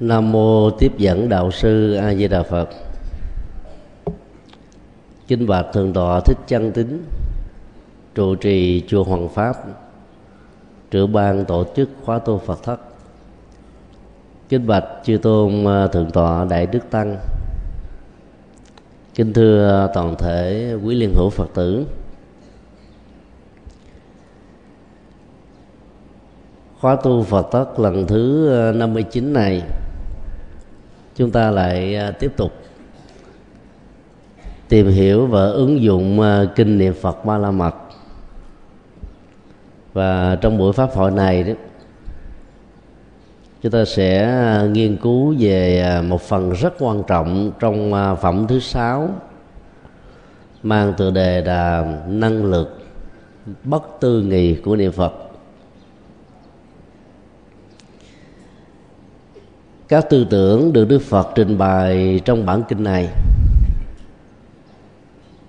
Nam mô tiếp dẫn đạo sư A Di Đà Phật. kinh bạch thượng tọa thích chân tín, trụ trì chùa Hoàng Pháp, trưởng ban tổ chức khóa tu Phật thất. kinh bạch chư tôn thượng tọa đại đức tăng. Kính thưa toàn thể quý liên hữu Phật tử. khóa tu Phật tất lần thứ 59 này chúng ta lại à, tiếp tục tìm hiểu và ứng dụng à, kinh niệm Phật Ba La Mật. Và trong buổi pháp hội này đó, chúng ta sẽ à, nghiên cứu về một phần rất quan trọng trong phẩm thứ sáu, mang tựa đề là năng lực bất tư nghị của niệm Phật. Các tư tưởng được đức phật trình bày trong bản kinh này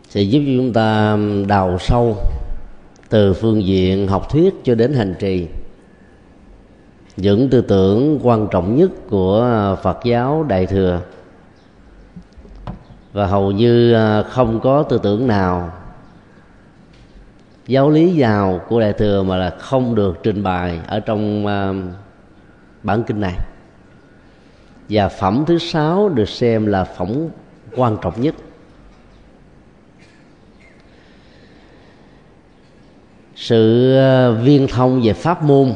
sẽ giúp cho chúng ta đào sâu từ phương diện học thuyết cho đến hành trì. Những tư tưởng quan trọng nhất của phật giáo đại thừa và hầu như à, không có tư tưởng nào, giáo lý giàu của đại thừa mà là không được trình bày ở trong à, bản kinh này và phẩm thứ sáu được xem là phẩm quan trọng nhất sự ờ, viên thông về pháp môn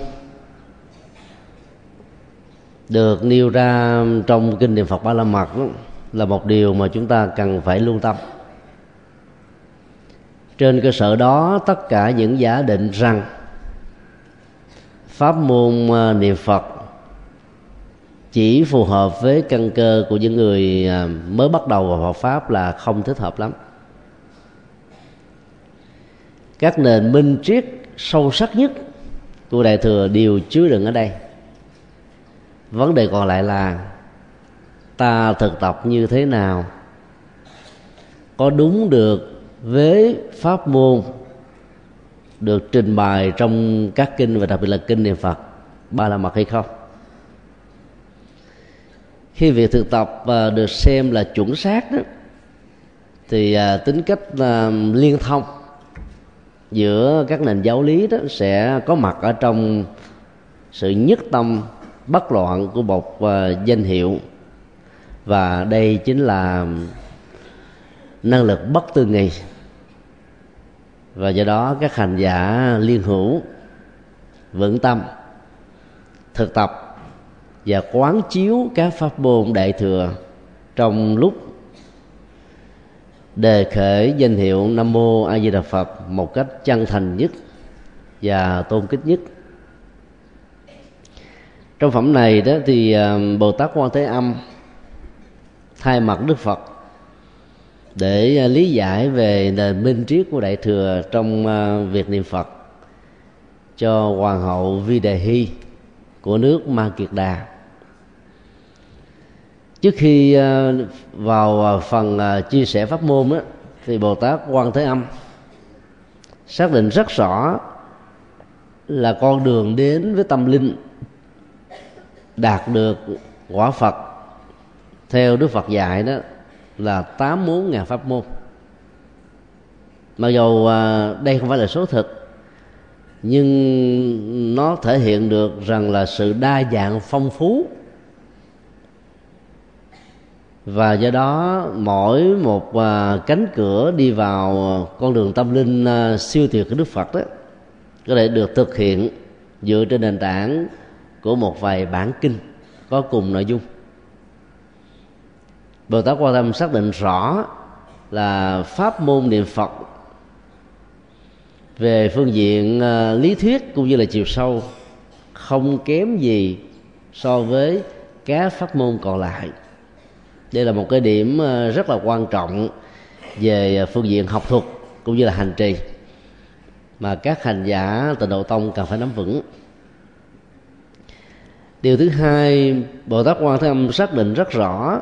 được nêu ra trong kinh niệm Phật Ba La Mật là một điều mà chúng ta cần phải lưu tâm. Trên cơ sở đó, tất cả những giả định rằng pháp môn ờ, niệm Phật chỉ phù hợp với căn cơ của những người à, mới bắt đầu vào Phật pháp là không thích hợp lắm. Các nền minh triết sâu sắc nhất của đại thừa đều chứa đựng ở đây. Vấn đề còn lại là, ta thực tập như thế nào? Có đúng được với pháp môn, được trình bày trong các kinh và đặc biệt là kinh niệm phật ba la mật hay không? Khi việc thực tập à, được xem là chuẩn xác đó, thì à, tính cách à, liên thông giữa các nền giáo lý đó sẽ có mặt ở trong sự nhất tâm bất loạn của một danh hiệu. Và đây chính là năng lực bất tư nghì và do đó các hành giả liên hữu vững tâm thực tập và quán chiếu các pháp môn đại thừa trong lúc đề khởi danh hiệu nam mô a di đà phật một cách chân thành nhất và tôn kính nhất. Trong phẩm này đó thì à, bồ tát quan thế âm thay mặt đức phật để lý giải về nền minh triết của đại thừa trong à, việc niệm phật cho hoàng hậu vi đề hy của nước ma kiệt đà trước khi ờ, vào ờ, phần ờ, chia sẻ pháp môn á, thì bồ tát quan thế âm xác định rất rõ là con đường đến với tâm linh đạt được quả phật theo đức phật dạy đó là tám bốn ngàn pháp môn. Mặc dù đây không phải là số thực nhưng nó thể hiện được rằng là sự đa dạng phong phú và do đó, mỗi một à, cánh cửa đi vào à, con đường tâm linh à, siêu tuyệt của đức phật đó, có thể được thực hiện dựa trên nền tảng của một vài bản kinh có cùng nội dung. Bồ tát quan tâm xác định rõ là pháp môn niệm phật về phương diện lý thuyết cũng như là chiều sâu không kém gì so với các pháp môn còn lại đây là một cái điểm ờ, rất là quan trọng về ờ, phương diện học thuật cũng như là hành trì. Mà các hành giả tịnh độ tông cần phải nắm vững. Điều thứ hai, bồ tát quan thế âm xác định rất rõ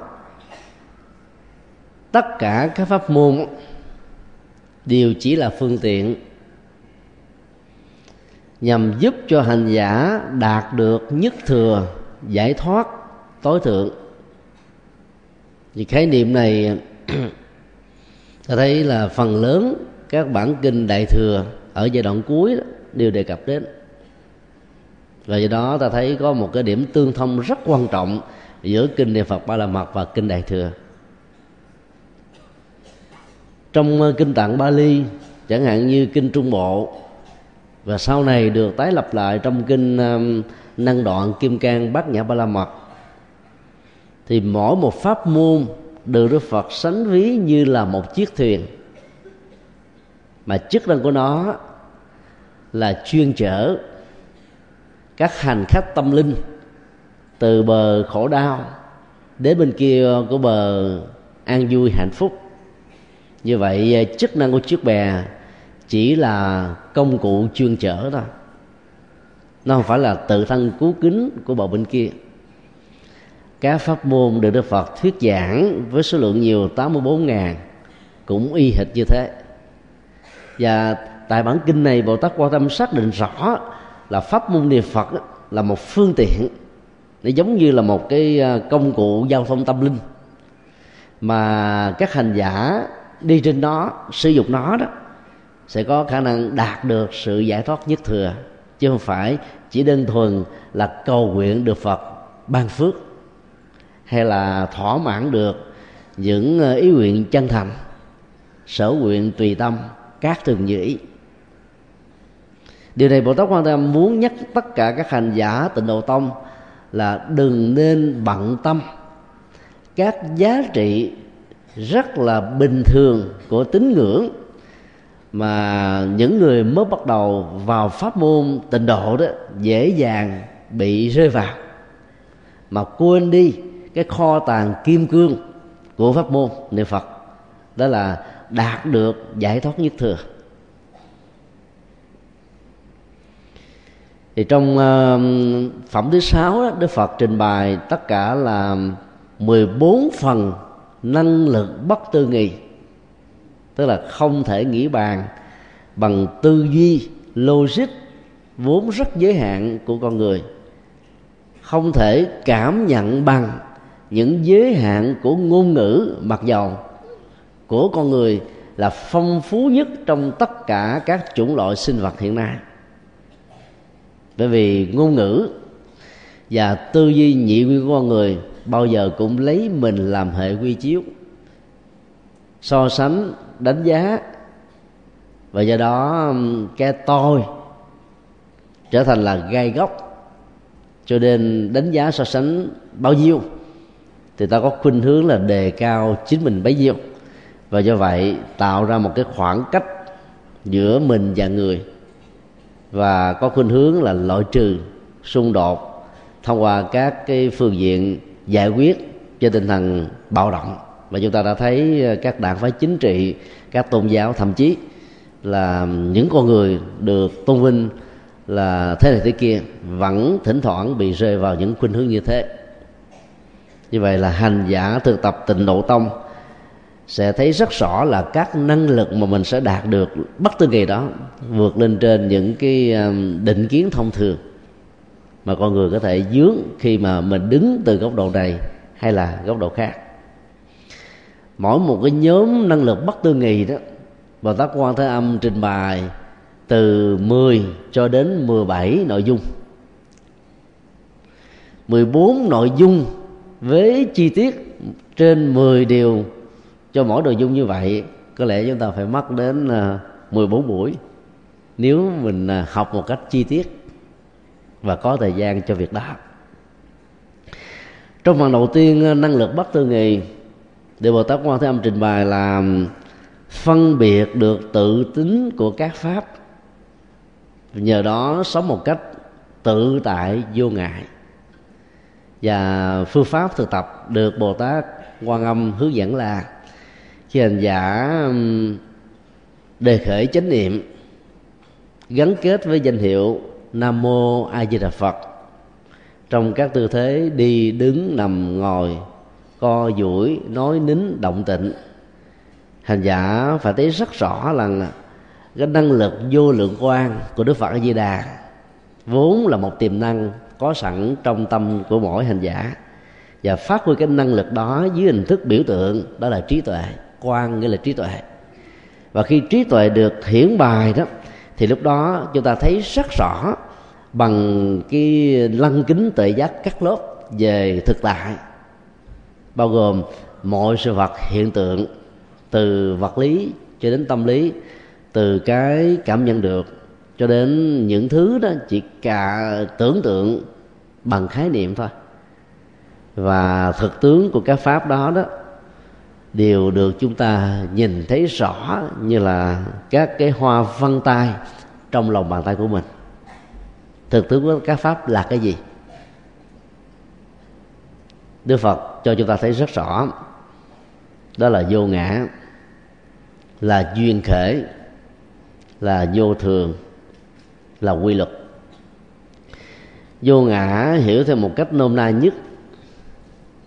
tất cả các pháp môn đều chỉ là phương tiện nhằm giúp cho hành giả đạt được nhất thừa, giải thoát, tối thượng thì khái niệm này ta thấy là phần lớn các bản kinh đại thừa ở giai đoạn cuối đó, đều đề cập đến. Và do đó ta thấy có một cái điểm tương thông rất quan trọng giữa kinh niệm phật ba la mật và kinh đại thừa. Trong ờ, kinh tạng bali chẳng hạn như kinh trung bộ và sau này được tái lập lại trong kinh um, năng đoạn kim cang bát nhã ba la mật thì mỗi một pháp môn được đức phật sánh ví như là một chiếc thuyền. Mà chức năng của nó là chuyên chở các hành khách tâm linh từ bờ khổ đau đến bên kia của bờ an vui hạnh phúc. Như vậy à, chức năng của chiếc bè chỉ là công cụ chuyên chở thôi. Nó không phải là tự thân cứu kính của bờ bên kia các pháp môn được Đức Phật thuyết giảng với số lượng nhiều 84 ngàn, cũng y hệt như thế. Và tại bản kinh này, Bồ Tát Quan Tâm xác định rõ là pháp môn niệm Phật là một phương tiện để giống như là một cái à, công cụ giao thông tâm linh. Mà các hành giả đi trên nó, sử dụng nó đó, sẽ có khả năng đạt được sự giải thoát nhất thừa, chứ không phải chỉ đơn thuần là cầu nguyện được Phật ban phước hay là thỏa mãn được những ờ, ý nguyện chân thành, sở nguyện tùy tâm, các thường như ý. Điều này bồ tát quan tâm muốn nhắc tất cả các hành giả tịnh độ tông là đừng nên bận tâm. Các giá trị rất là bình thường của tín ngưỡng mà những người mới bắt đầu vào pháp môn tịnh độ đó dễ dàng bị rơi vào, mà quên đi cái kho tàng kim cương của pháp môn niệm phật đó là đạt được giải thoát nhất thừa. Thì trong uh, phẩm thứ sáu đó, Đức Phật trình bày tất cả là 14 phần năng lực bất tư nghị tức là không thể nghĩ bàn bằng tư duy logic vốn rất giới hạn của con người không thể cảm nhận bằng những giới hạn của ngôn ngữ mặc dầu của con người là phong phú nhất trong tất cả các chủng loại sinh vật hiện nay. Bởi vì ngôn ngữ và tư duy nhị nguyên của con người bao giờ cũng lấy mình làm hệ quy chiếu, so sánh, đánh giá và do đó cái tôi trở thành là gai góc, cho nên đánh giá so sánh bao nhiêu thì ta có khuynh hướng là đề cao chính mình bấy nhiêu. Và do vậy, tạo ra một cái khoảng cách giữa mình và người. Và có khuynh hướng là loại trừ xung đột thông qua các cái phương diện giải quyết trên tinh thần bạo động. Và chúng ta đã thấy ờ, các đảng phái chính trị, các tôn giáo, thậm chí là những con người được tôn vinh là thế này thế kia vẫn thỉnh thoảng bị rơi vào những khuynh hướng như thế như vậy là hành giả thực tập tịnh độ tông sẽ thấy rất rõ là các năng lực mà mình sẽ đạt được bất tư kỳ đó vượt lên trên những cái um, định kiến thông thường mà con người có thể dướng khi mà mình đứng từ góc độ này hay là góc độ khác. Mỗi một cái nhóm năng lực bất tư nghì đó và tác quan thế âm trình bày từ 10 cho đến 17 nội dung. 14 nội dung với chi tiết trên 10 điều cho mỗi nội dung như vậy, có lẽ chúng ta phải mất đến à, 14 buổi. Nếu mình à, học một cách chi tiết và có thời gian cho việc đó. Trong phần đầu tiên à, năng lực bất tư nghì điều Bồ Tát Quan Thế Âm trình bày là phân biệt được tự tính của các pháp. Nhờ đó sống một cách tự tại vô ngại và phương pháp thực tập được bồ tát quan âm hướng dẫn là khi hành giả đề khởi chánh niệm, gắn kết với danh hiệu nam mô a di đà phật. Trong các tư thế đi, đứng, nằm, ngồi, co, duỗi, nói, nín, động tịnh hành giả phải thấy rất rõ là cái năng lực vô lượng quan của đức phật a di đà vốn là một tiềm năng có sẵn trong tâm của mỗi hành giả. Và phát huy cái năng lực đó dưới hình thức biểu tượng, đó là trí tuệ quan nghĩa là trí tuệ. Và khi trí tuệ được hiển bài đó, thì lúc đó chúng ta thấy rất rõ bằng cái lăng kính tệ giác cắt lớp về thực tại. Bao gồm mọi sự vật hiện tượng, từ vật lý cho đến tâm lý, từ cái cảm nhận được cho đến những thứ đó chỉ cả tưởng tượng bằng khái niệm thôi. Và thực tướng của các pháp đó đó đều được chúng ta nhìn thấy rõ như là các cái hoa văn tay trong lòng bàn tay của mình. Thực tướng của các pháp là cái gì? Đức phật cho chúng ta thấy rất rõ. Đó là vô ngã, là duyên khể là vô thường là quy luật. Vô ngã hiểu theo một cách nôm na nhất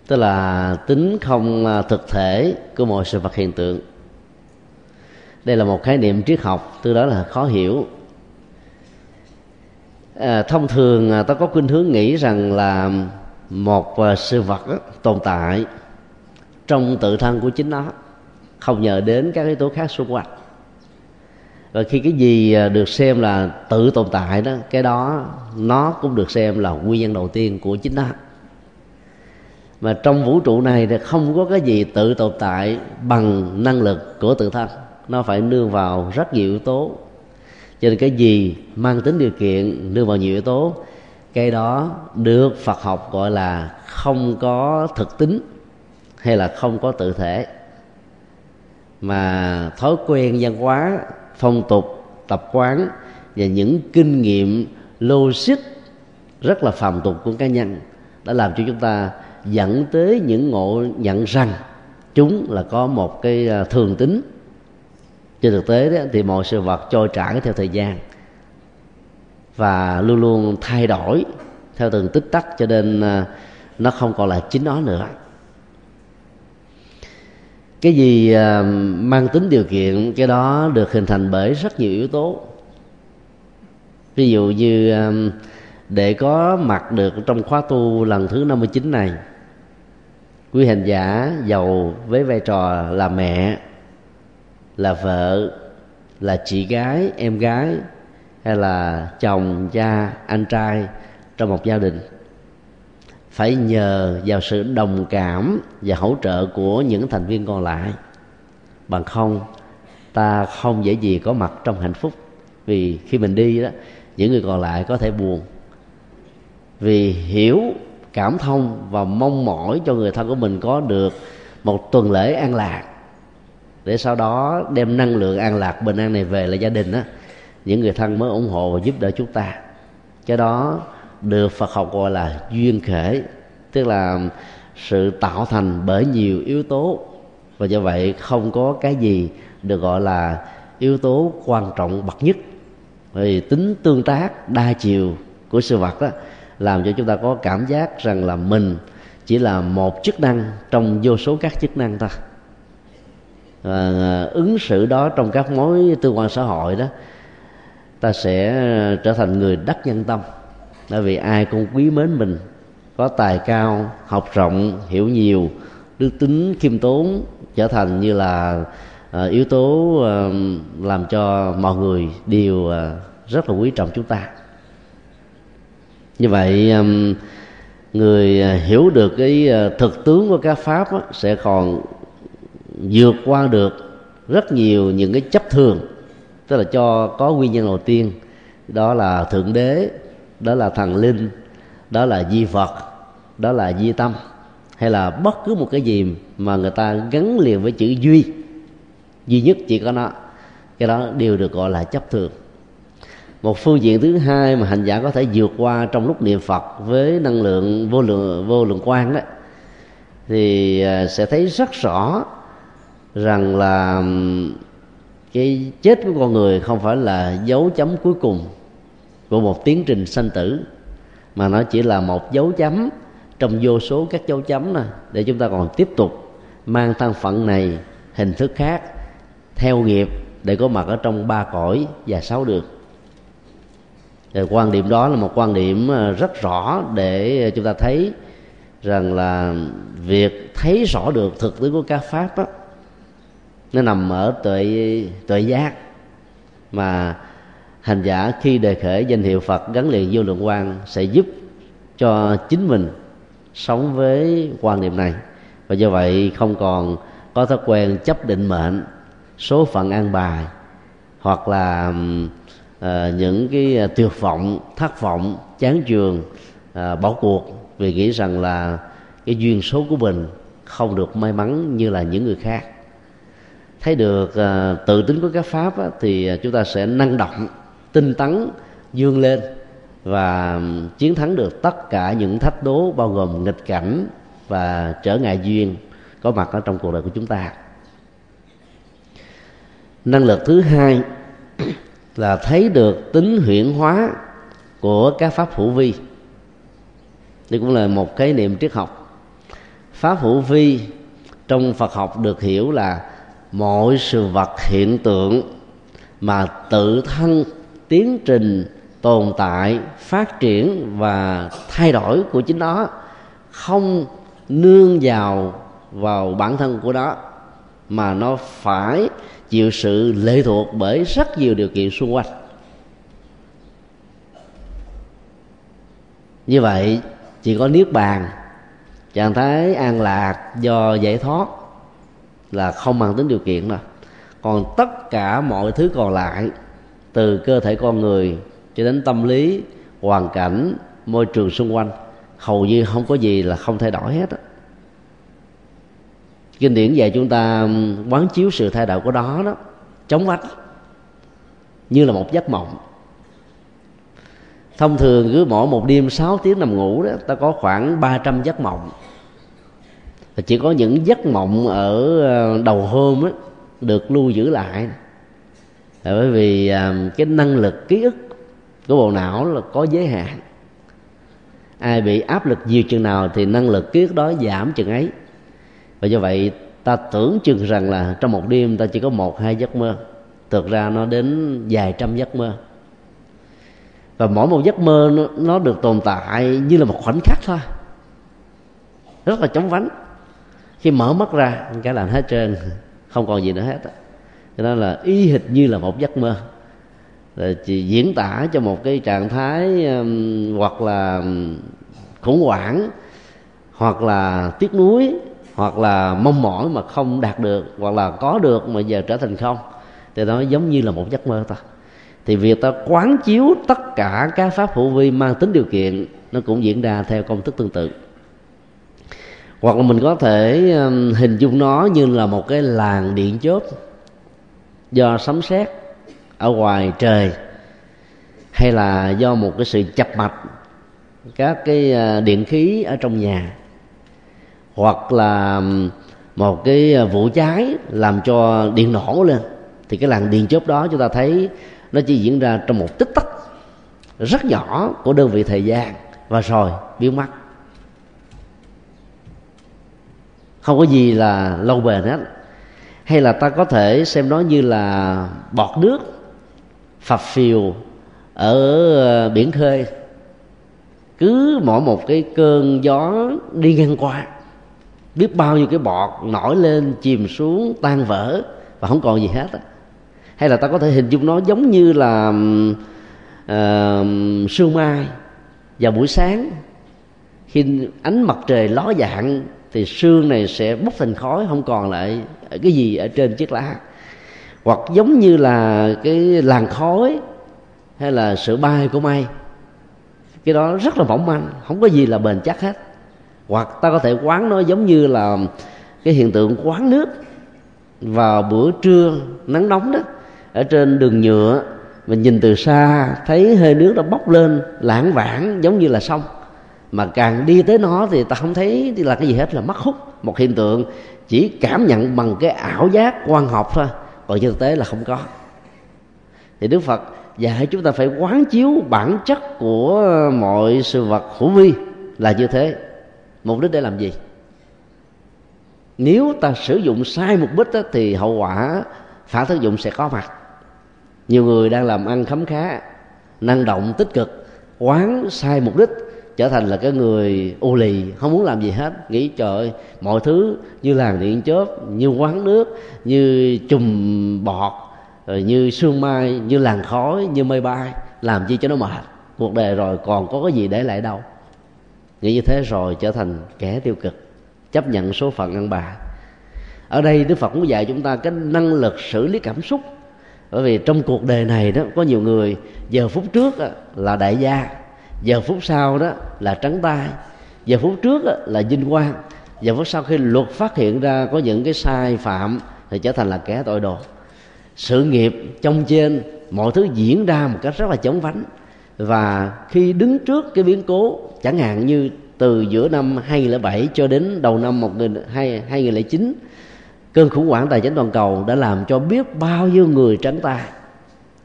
tức là tính không à, thực thể của mọi sự vật hiện tượng. Đây là một khái niệm triết học từ đó là khó hiểu. À, thông thường à, ta có khuynh hướng nghĩ rằng là một à, sự vật đó, tồn tại trong tự thân của chính nó không nhờ đến các yếu tố khác xung quanh và khi cái gì à, được xem là tự tồn tại đó, cái đó nó cũng được xem là nguyên nhân đầu tiên của chính nó. Mà trong vũ trụ này thì không có cái gì tự tồn tại bằng năng lực của tự thân. Nó phải nương vào rất nhiều yếu tố. Cho nên cái gì mang tính điều kiện nương vào nhiều yếu tố, cái đó được phật học gọi là không có thực tính hay là không có tự thể. Mà thói quen văn hóa phong tục tập quán và những kinh nghiệm logic rất là phàm tục của cá nhân đã làm cho chúng ta dẫn tới những ngộ nhận rằng chúng là có một cái à, thường tính. Trên thực tế đó, thì mọi sự vật trôi trải theo thời gian và luôn luôn thay đổi theo từng tích tắc cho nên à, nó không còn là chính nó nữa cái gì à, mang tính điều kiện, cái đó được hình thành bởi rất nhiều yếu tố. Ví dụ như à, để có mặt được trong khóa tu lần thứ 59 này, quý hành giả giàu với vai trò là mẹ, là vợ, là chị gái, em gái, hay là chồng, cha, anh trai trong một gia đình phải nhờ vào sự đồng cảm và hỗ trợ của những thành viên còn lại. Bằng không, ta không dễ gì có mặt trong hạnh phúc, vì khi mình đi đó, những người còn lại có thể buồn. Vì hiểu, cảm thông và mong mỏi cho người thân của mình có được một tuần lễ an lạc, để sau đó đem năng lượng an lạc bình an này về lại gia đình á, những người thân mới ủng hộ và giúp đỡ chúng ta. Cái đó được Phật học gọi là duyên khể, tức là sự tạo thành bởi nhiều yếu tố. Và do vậy không có cái gì được gọi là yếu tố quan trọng bậc nhất. Vì tính tương tác đa chiều của sự vật đó làm cho chúng ta có cảm giác rằng là mình chỉ là một chức năng trong vô số các chức năng thôi. Và à, ứng xử đó trong các mối tương quan xã hội đó, ta sẽ trở thành người đắc nhân tâm bởi vì ai cũng quý mến mình có tài cao học rộng hiểu nhiều đức tính khiêm tốn trở thành như là uh, yếu tố uh, làm cho mọi người đều uh, rất là quý trọng chúng ta. Như vậy um, người hiểu được cái thực tướng của các pháp á, sẽ còn vượt qua được rất nhiều những cái chấp thường tức là cho có nguyên nhân đầu tiên đó là thượng đế đó là thần linh, đó là di vật, đó là di tâm. Hay là bất cứ một cái gì mà người ta gắn liền với chữ duy duy nhất chỉ có nó. Cái đó đều được gọi là chấp thường. Một phương diện thứ hai mà hành giả có thể vượt qua trong lúc niệm phật với năng lượng vô lượng vô lượng quan đó thì à, sẽ thấy rất rõ rằng là cái chết của con người không phải là dấu chấm cuối cùng của một tiến trình sanh tử mà nó chỉ là một dấu chấm trong vô số các dấu chấm này để chúng ta còn tiếp tục mang thân phận này hình thức khác theo nghiệp để có mặt ở trong ba cõi và sáu đường. Quan điểm đó là một quan điểm ờ, rất rõ để chúng ta thấy rằng là việc thấy rõ được thực tướng của các pháp đó, nó nằm ở tuệ tuệ giác. Mà hành giả khi đề khởi danh hiệu Phật gắn liền vô lượng quan sẽ giúp cho chính mình sống với quan niệm này. Và do vậy không còn có thói quen chấp định mệnh số phận an bài hoặc là uh, những cái ờ, tuyệt vọng thất vọng chán chường uh, bỏ cuộc vì nghĩ rằng là cái duyên số của mình không được may mắn như là những người khác. Thấy được uh, tự tính của các pháp á, thì chúng ta sẽ năng động tinh tấn, dương lên và chiến thắng được tất cả những thách đố bao gồm nghịch cảnh và trở ngại duyên có mặt ở trong cuộc đời của chúng ta. Năng lực thứ hai là thấy được tính huyển hóa của các pháp hữu vi. Đây cũng là một cái niệm triết học. Pháp hữu vi trong phật học được hiểu là mọi sự vật hiện tượng mà tự thân tiến trình tồn tại, phát triển và thay đổi của chính nó không nương vào vào bản thân của nó, mà nó phải chịu sự lệ thuộc bởi rất nhiều điều kiện xung quanh. Như vậy, chỉ có niết bàn, trạng thái an lạc do giải thoát là không mang tính điều kiện rồi. Còn tất cả mọi thứ còn lại từ cơ thể con người cho đến tâm lý hoàn cảnh môi trường xung quanh hầu như không có gì là không thay đổi hết á. Kinh điển dạy chúng ta quán chiếu sự thay đổi của đó đó chống vách như là một giấc mộng. Thông thường cứ mỗi một đêm 6 tiếng nằm ngủ đó ta có khoảng 300 giấc mộng. Và chỉ có những giấc mộng ở ờ, đầu hôm đó, được lưu giữ lại bởi vì à, cái năng lực ký ức của bộ não là có giới hạn. Ai bị áp lực nhiều chừng nào thì năng lực ký ức đó giảm chừng ấy. Và do vậy ta tưởng chừng rằng là trong một đêm ta chỉ có một hai giấc mơ. Thực ra nó đến vài trăm giấc mơ. Và mỗi một giấc mơ nó, nó được tồn tại như là một khoảnh khắc thôi. Rất là chóng vánh. Khi mở mắt ra cái là hết trơn. Không còn gì nữa hết cho nên là y hệt như là một giấc mơ. Rồi chỉ diễn tả cho một cái trạng thái um, hoặc là khủng hoảng hoặc là tiếc nuối hoặc là mong mỏi mà không đạt được hoặc là có được mà giờ trở thành không. Thì nó giống như là một giấc mơ ta. Thì việc ta quán chiếu tất cả các pháp hữu vi mang tính điều kiện nó cũng diễn ra theo công thức tương tự. Hoặc là mình có thể um, hình dung nó như là một cái làng điện chớp do sấm sét ở ngoài trời, hay là do một cái sự chập mạch, các cái à, điện khí ở trong nhà, hoặc là một cái à, vụ cháy làm cho điện nổ lên, thì cái làng điện chớp đó chúng ta thấy nó chỉ diễn ra trong một tích tắc rất nhỏ của đơn vị thời gian và rồi biến mất. Không có gì là lâu bền hết hay là ta có thể xem nó như là bọt nước phập phiều ở ờ, biển khơi. Cứ mỗi một cái cơn gió đi ngang qua biết bao nhiêu cái bọt nổi lên chìm xuống tan vỡ và không còn gì hết hay là ta có thể hình dung nó giống như là uh, sương mai vào buổi sáng khi ánh mặt trời ló dạng thì xương này sẽ bốc thành khói, không còn lại cái gì ở trên chiếc lá. Hoặc giống như là cái làn khói hay là sự bay của mây cái đó rất là mỏng manh, không có gì là bền chắc hết. Hoặc ta có thể quán nó giống như là cái hiện tượng quán nước vào bữa trưa nắng nóng đó, ở trên đường nhựa. Mình nhìn từ xa, thấy hơi nước nó bốc lên lãng vãng giống như là sông mà càng đi tới nó thì ta không thấy là cái gì hết là mất hút. Một hiện tượng chỉ cảm nhận bằng cái ảo giác quan học thôi còn trên thực tế là không có. Thì đức phật dạy chúng ta phải quán chiếu bản chất của mọi sự vật hữu vi là như thế. Mục đích để làm gì? Nếu ta sử dụng sai mục đích đó, thì hậu quả phản tác dụng sẽ có mặt. Nhiều người đang làm ăn khấm khá năng động tích cực quán sai mục đích trở thành là cái người u lì, không muốn làm gì hết. Nghĩ, trời ơi, mọi thứ như làng điện chớp, như quán nước, như chùm bọt, rồi như sương mai, như làn khói, như mây bay, làm chi cho nó mệt. Cuộc đời rồi còn có cái gì để lại đâu. Nghĩ như thế rồi trở thành kẻ tiêu cực, chấp nhận số phận ăn bà. Ở đây đức phật muốn dạy chúng ta cái năng lực xử lý cảm xúc. Bởi vì trong cuộc đời này đó, có nhiều người, giờ phút trước là đại gia giờ phút sau đó là trắng tay. Giờ phút trước là vinh quang. Giờ phút sau khi luật phát hiện ra có những cái sai phạm thì trở thành là kẻ tội đồ. Sự nghiệp trong trên, mọi thứ diễn ra một cách rất là chống vánh. Và khi đứng trước cái biến cố, chẳng hạn như từ giữa năm 2007 cho đến đầu năm 2009 cơn khủng hoảng tài chính toàn cầu đã làm cho biết bao nhiêu người trắng tay.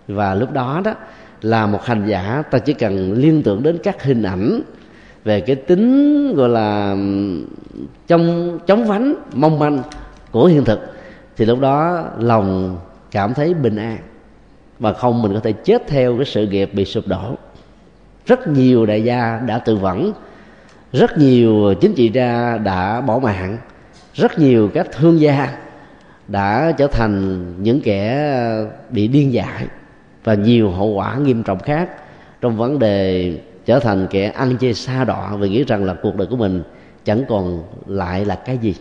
Và lúc đó đó là một hành giả, ta chỉ cần liên tưởng đến các hình ảnh về cái tính, gọi là trong chống vánh, mong manh của hiện thực, thì lúc đó lòng cảm thấy bình an và không mình có thể chết theo cái sự nghiệp bị sụp đổ. Rất nhiều đại gia đã tự vẫn, rất nhiều chính trị gia đã bỏ mạng, rất nhiều các thương gia đã trở thành những kẻ bị điên dại và nhiều hậu quả nghiêm trọng khác trong vấn đề trở thành kẻ ăn chơi xa đọa vì nghĩ rằng là cuộc đời của mình chẳng còn lại là cái gì.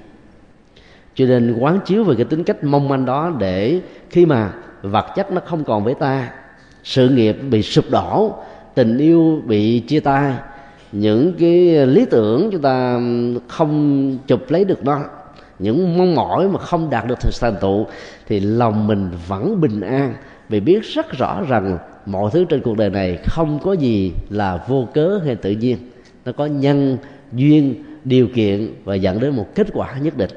Cho nên quán chiếu về cái tính cách mong manh đó để khi mà vật chất nó không còn với ta, sự nghiệp bị sụp đổ, tình yêu bị chia tay, những cái lý tưởng chúng ta không chụp lấy được đó những mong mỏi mà không đạt được thành tựu, thì lòng mình vẫn bình an vì biết rất rõ rằng mọi thứ trên cuộc đời này không có gì là vô cớ hay tự nhiên. Nó có nhân, duyên, điều kiện và dẫn đến một kết quả nhất định.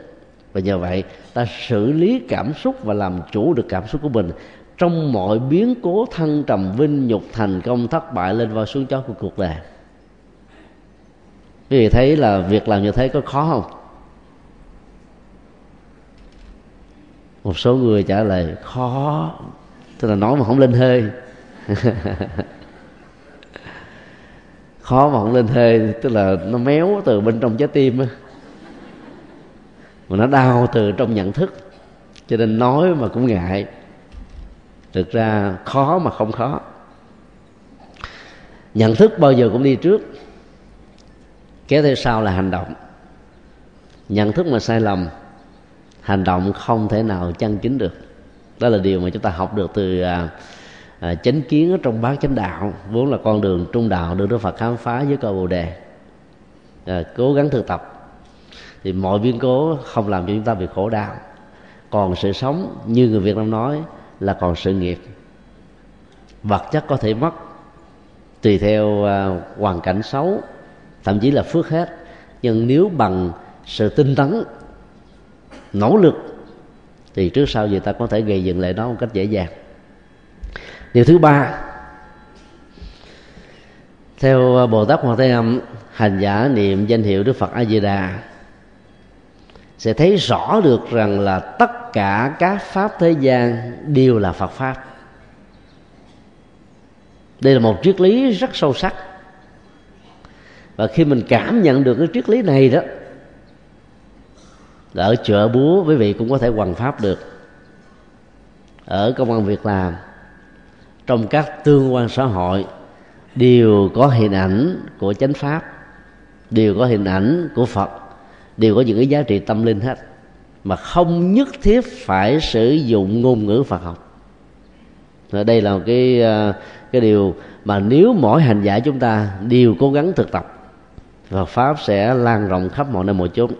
Và nhờ vậy, ta xử lý cảm xúc và làm chủ được cảm xúc của mình trong mọi biến cố thăng trầm vinh nhục thành công thất bại lên vào xuống chó của cuộc đời. Quý vị thấy là việc làm như thế có khó không? Một số người trả lời, khó tức là nói mà không lên hơi. Khó mà không lên hơi, tức là nó méo từ bên trong trái tim á. Mà nó đau từ trong nhận thức. Cho nên nói mà cũng ngại. Thực ra khó mà không khó. Nhận thức bao giờ cũng đi trước. Kéo theo sau là hành động. Nhận thức mà sai lầm, hành động không thể nào chân chính được đó là điều mà chúng ta học được từ à, à, chánh kiến ở trong bát chánh đạo. Vốn là con đường trung đạo được đức phật khám phá với câu bồ đề. À, cố gắng thực tập. Thì mọi biến cố không làm cho chúng ta bị khổ đau. Còn sự sống như người việt nam nói là còn sự nghiệp. Vật chất có thể mất tùy theo à, hoàn cảnh xấu thậm chí là phước hết. Nhưng nếu bằng sự tinh tấn nỗ lực thì trước sau gì ta có thể gây dựng lại nó một cách dễ dàng. Điều thứ ba, theo bồ tát hoàng thế âm, hành giả niệm danh hiệu đức phật a di đà sẽ thấy rõ được rằng là tất cả các pháp thế gian đều là phật pháp. Đây là một triết lý rất sâu sắc. Và khi mình cảm nhận được cái triết lý này đó ở chợ búa, quý vị cũng có thể hoàn pháp được. Ở công an việc làm, trong các tương quan xã hội, đều có hình ảnh của chánh pháp, đều có hình ảnh của phật, đều có những cái giá trị tâm linh hết. Mà không nhất thiết phải sử dụng ngôn ngữ phật học. Và đây là một cái ờ, cái điều mà nếu mỗi hành giả chúng ta đều cố gắng thực tập, Phật pháp sẽ lan rộng khắp mọi nơi mọi chốn.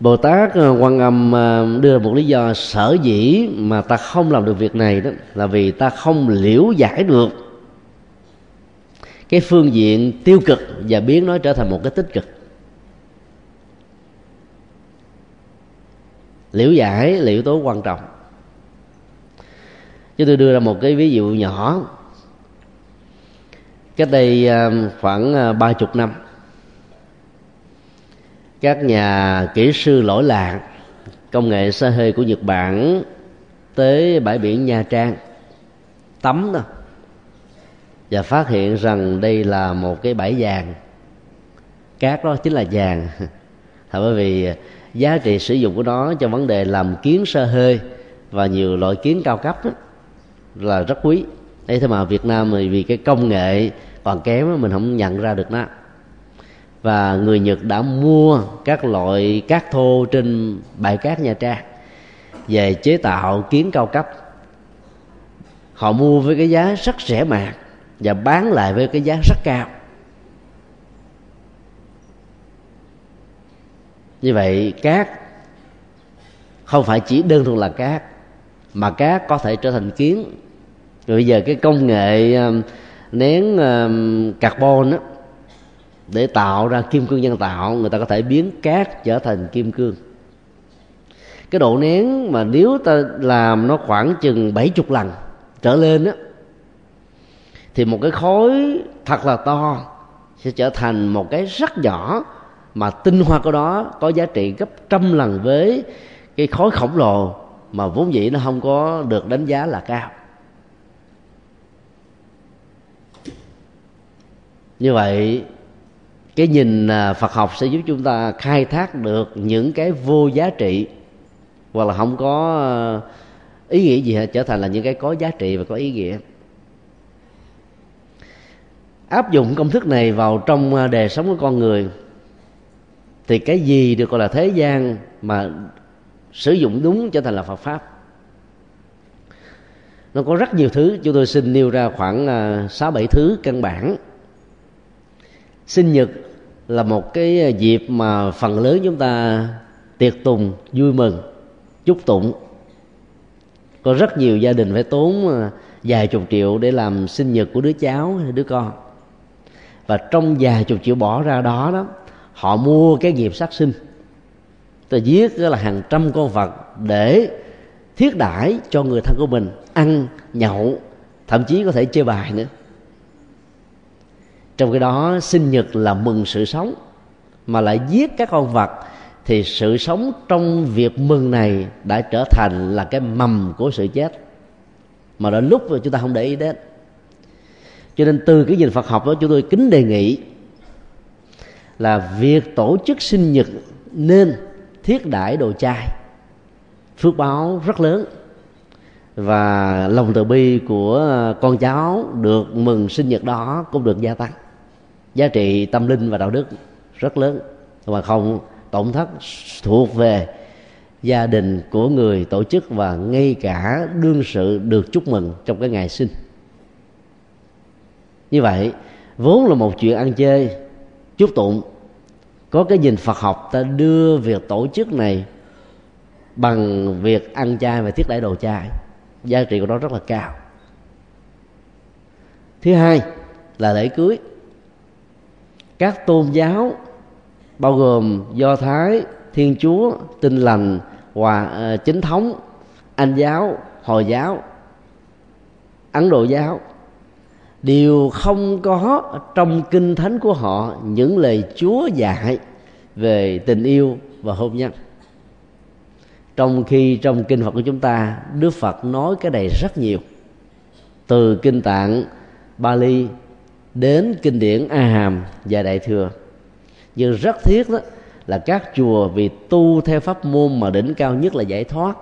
Bồ Tát ờ, Quan Âm ờ, đưa một lý do sở dĩ mà ta không làm được việc này đó là vì ta không liễu giải được cái phương diện tiêu cực và biến nó trở thành một cái tích cực. Liễu giải là yếu tố quan trọng. Cho tôi đưa ra một cái ví dụ nhỏ. Cách đây ờ, khoảng ba chục năm các nhà kỹ sư lỗi lạc công nghệ xe hơi của nhật bản tới bãi biển nha trang tắm đó và phát hiện rằng đây là một cái bãi vàng. Cát đó chính là vàng. Thật bởi vì giá trị sử dụng của nó cho vấn đề làm kiến sơ hơi và nhiều loại kiến cao cấp đó, là rất quý. Đây thế mà Việt Nam thì vì cái công nghệ còn kém mình không nhận ra được nó và người Nhật đã mua các loại cát thô trên bãi cát Nha Trang về chế tạo kiến cao cấp. Họ mua với cái giá rất rẻ mạt và bán lại với cái giá rất cao. Như vậy cát không phải chỉ đơn thuần là cát mà cát có thể trở thành kiến. Rồi bây giờ cái công nghệ ờ, nén ờ, carbon đó, để tạo ra kim cương nhân tạo, người ta có thể biến cát trở thành kim cương. Cái độ nén mà nếu ta làm nó khoảng chừng bảy chục lần trở lên á, thì một cái khối thật là to sẽ trở thành một cái rất nhỏ mà tinh hoa của đó có giá trị gấp trăm lần với cái khối khổng lồ mà vốn dĩ nó không có được đánh giá là cao. Như vậy cái nhìn à, Phật học sẽ giúp chúng ta khai thác được những cái vô giá trị, hoặc là không có à, ý nghĩa gì hết, trở thành là những cái có giá trị và có ý nghĩa. Áp dụng công thức này vào trong à, đời sống của con người, thì cái gì được gọi là thế gian mà sử dụng đúng trở thành là Phật pháp? Nó có rất nhiều thứ. Chúng tôi xin nêu ra khoảng sáu bảy thứ căn bản. Sinh nhật là một cái à, dịp mà phần lớn chúng ta tiệc tùng, vui mừng, chúc tụng. Có rất nhiều gia đình phải tốn à, vài chục triệu để làm sinh nhật của đứa cháu hay đứa con. Và trong vài chục triệu bỏ ra đó đó, họ mua cái nghiệp sát sinh. Ta giết là, hàng trăm con vật để thiết đãi cho người thân của mình ăn, nhậu, thậm chí có thể chơi bài nữa trong cái đó, sinh nhật là mừng sự sống, mà lại giết các con vật, thì sự sống trong việc mừng này đã trở thành là cái mầm của sự chết. Mà đến lúc chúng ta không để ý đến. Cho nên từ cái nhìn Phật học đó, chúng tôi kính đề nghị là việc tổ chức sinh nhật nên thiết đãi đồ chay, phước báo rất lớn. Và lòng từ bi của con cháu được mừng sinh nhật đó cũng được gia tăng giá trị tâm linh và đạo đức rất lớn. Mà không, tổn thất thuộc về gia đình của người tổ chức và ngay cả đương sự được chúc mừng trong cái ngày sinh. Như vậy, vốn là một chuyện ăn chơi, chúc tụng. Có cái nhìn phật học ta đưa việc tổ chức này bằng việc ăn chay và thiết đãi đồ chay. Giá trị của nó rất là cao. Thứ hai là lễ cưới các tôn giáo bao gồm do thái thiên chúa tinh lành hòa uh, ờ, chính thống anh giáo hồi giáo ấn độ giáo đều không có trong kinh thánh của họ những lời chúa dạy về tình yêu và hôn nhân. Trong khi trong kinh phật của chúng ta đức phật nói cái này rất nhiều. Từ kinh tạng bali đến kinh điển a hàm và đại thừa. Nhưng rất thiết đó là các chùa vì tu theo pháp môn mà đỉnh cao nhất là giải thoát,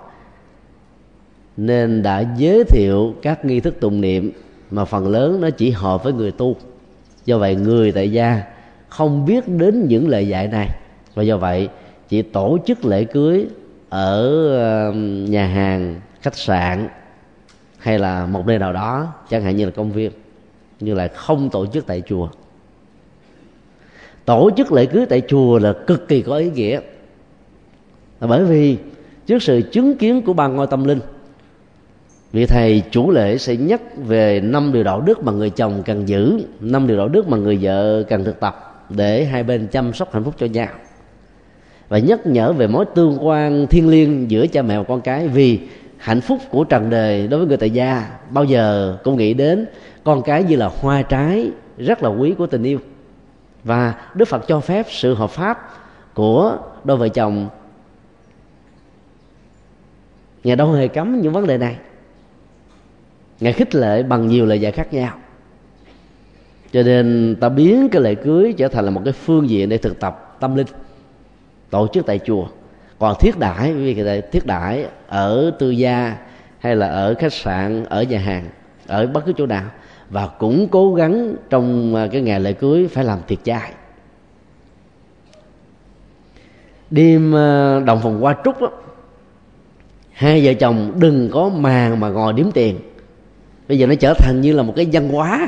nên đã giới thiệu các nghi thức tụng niệm mà phần lớn nó chỉ hợp với người tu. Do vậy người tại gia không biết đến những lời dạy này, và do vậy chỉ tổ chức lễ cưới ở nhà hàng, khách sạn hay là một nơi nào đó, chẳng hạn như là công viên như là không tổ chức tại chùa. Tổ chức lễ cưới tại chùa là cực kỳ có ý nghĩa. Là bởi vì trước sự chứng kiến của ban ngôi tâm linh, vị thầy chủ lễ sẽ nhắc về năm điều đạo đức mà người chồng cần giữ, năm điều đạo đức mà người vợ cần thực tập để hai bên chăm sóc hạnh phúc cho nhau. Và nhắc nhở về mối tương quan thiêng liêng giữa cha mẹ và con cái vì hạnh phúc của trần đời đối với người tại gia bao giờ cũng nghĩ đến con cái như là hoa trái rất là quý của tình yêu. Và đức phật cho phép sự hợp pháp của đôi vợ chồng. Ngài đâu hề cấm những vấn đề này. Ngài khích lệ bằng nhiều lời dạy khác nhau. Cho nên ta biến cái lễ cưới trở thành là một cái phương diện để thực tập tâm linh, tổ chức tại chùa. Còn thiết đãi vì người thiết đãi ở tư gia hay là ở khách sạn, ở nhà hàng, ở bất cứ chỗ nào và cũng cố gắng trong à, cái ngày lễ cưới phải làm tiệc chay đêm à, đồng phòng qua trúc đó, hai vợ chồng đừng có màng mà ngồi điếm tiền. Bây giờ nó trở thành như là một cái văn hóa.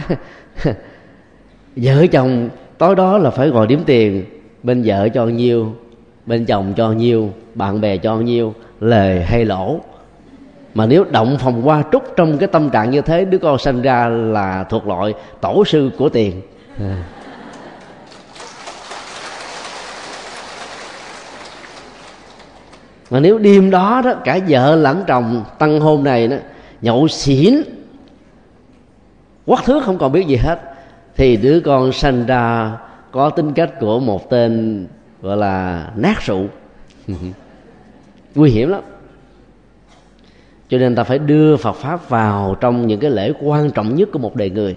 Vợ chồng tối đó là phải ngồi điếm tiền bên vợ cho nhiêu bên chồng cho nhiêu bạn bè cho nhiêu lời hay lỗ mà nếu động phòng qua trúc trong cái tâm trạng như thế, đứa con sinh ra là thuộc loại tổ sư của tiền à. mà nếu đêm đó đó, cả vợ lẫn chồng tăng hôn này đó, nhậu xỉn, quắc thước không còn biết gì hết, thì đứa con sanh ra có tính cách của một tên gọi là nát rượu nguy hiểm lắm cho nên ta phải đưa Phật pháp vào trong những cái lễ quan trọng nhất của một đời người.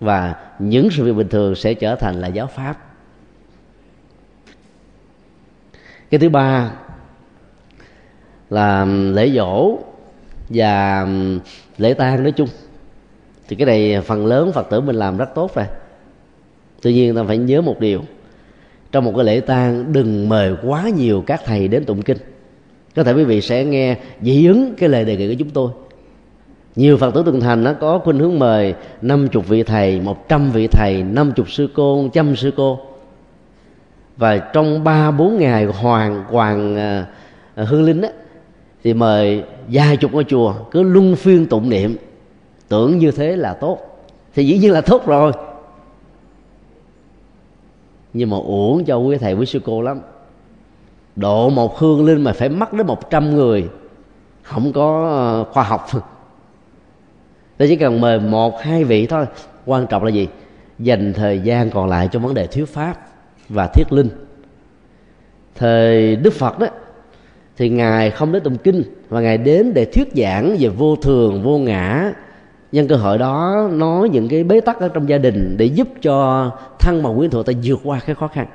Và những sự việc bình thường sẽ trở thành là giáo pháp. Cái thứ ba là lễ dỗ và lễ tang nói chung. Thì cái này phần lớn phật tử mình làm rất tốt rồi. Tuy nhiên ta phải nhớ một điều. Trong một cái lễ tang đừng mời quá nhiều các thầy đến tụng kinh có thể quý vị sẽ nghe dị ứng cái lời đề nghị của chúng tôi. Nhiều phật tử tuần thành nó có khuynh hướng mời năm chục vị thầy một trăm vị thầy năm chục sư cô trăm sư cô. Và trong ba bốn ngày hoàng hoàng uh, hương linh á thì mời vài chục ngôi chùa cứ luân phiên tụng niệm. Tưởng như thế là tốt. Thì dĩ nhiên là tốt rồi. Nhưng mà uổng cho quý thầy quý sư cô lắm độ một hương linh mà phải mất đến một trăm người. Không có ờ, khoa học. Ta chỉ cần mời một, hai vị thôi. Quan trọng là gì? Dành thời gian còn lại cho vấn đề thuyết pháp và thiết linh. Thời đức phật đó, thì ngài không đến tụng kinh và ngài đến để thuyết giảng về vô thường, vô ngã. Nhân cơ hội đó, nói những cái bế tắc ở trong gia đình để giúp cho thân bằng quyến thuộc ta vượt qua cái khó khăn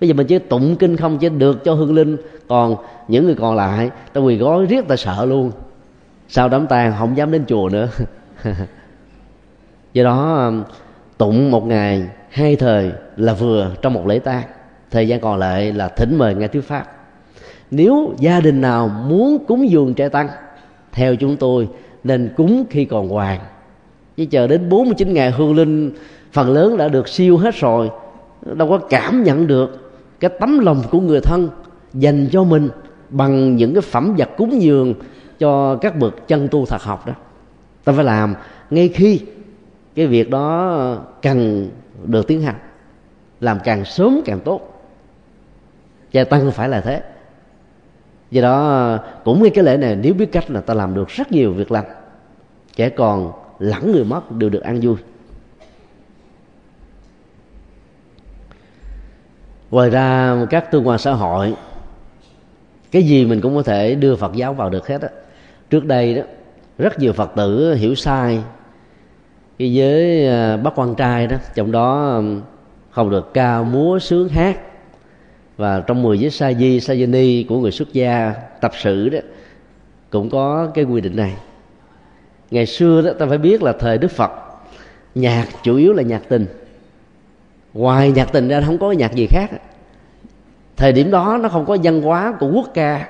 bây giờ mình chỉ tụng kinh không chỉ được cho hương linh, còn những người còn lại, ta quỳ gói riết ta sợ luôn. Sau đám tang không dám đến chùa nữa. Do đó um, tụng một ngày, hai thời là vừa trong một lễ tang. Thời gian còn lại là thỉnh mời nghe thuyết pháp. Nếu gia đình nào muốn cúng dường trẻ tăng, theo chúng tôi nên cúng khi còn hoàng. Chứ chờ đến 49 ngày hương linh phần lớn đã được siêu hết rồi, đâu có cảm nhận được cái tấm lòng của người thân dành cho mình bằng những cái phẩm vật cúng dường cho các bậc chân tu thật học đó. Ta phải làm ngay khi cái việc đó cần được tiến hành. Làm càng sớm càng tốt. Và tăng phải là thế. Do đó, cũng như cái lễ này, nếu biết cách là ta làm được rất nhiều việc lành. Kẻ còn lẫn người mất đều được ăn vui. Ngoài ra các tương quan xã hội cái gì mình cũng có thể đưa phật giáo vào được hết á. Trước đây đó rất nhiều phật tử hiểu sai cái giới à, bác quan trai đó. Trong đó không được ca múa sướng hát. Và trong 10 giới sa di sa ni của người xuất gia tập sự đó cũng có cái quy định này. Ngày xưa đó ta phải biết là thời đức phật nhạc chủ yếu là nhạc tình ngoài nhạc tình ra không có nhạc gì khác. Thời điểm đó nó không có văn hóa của quốc ca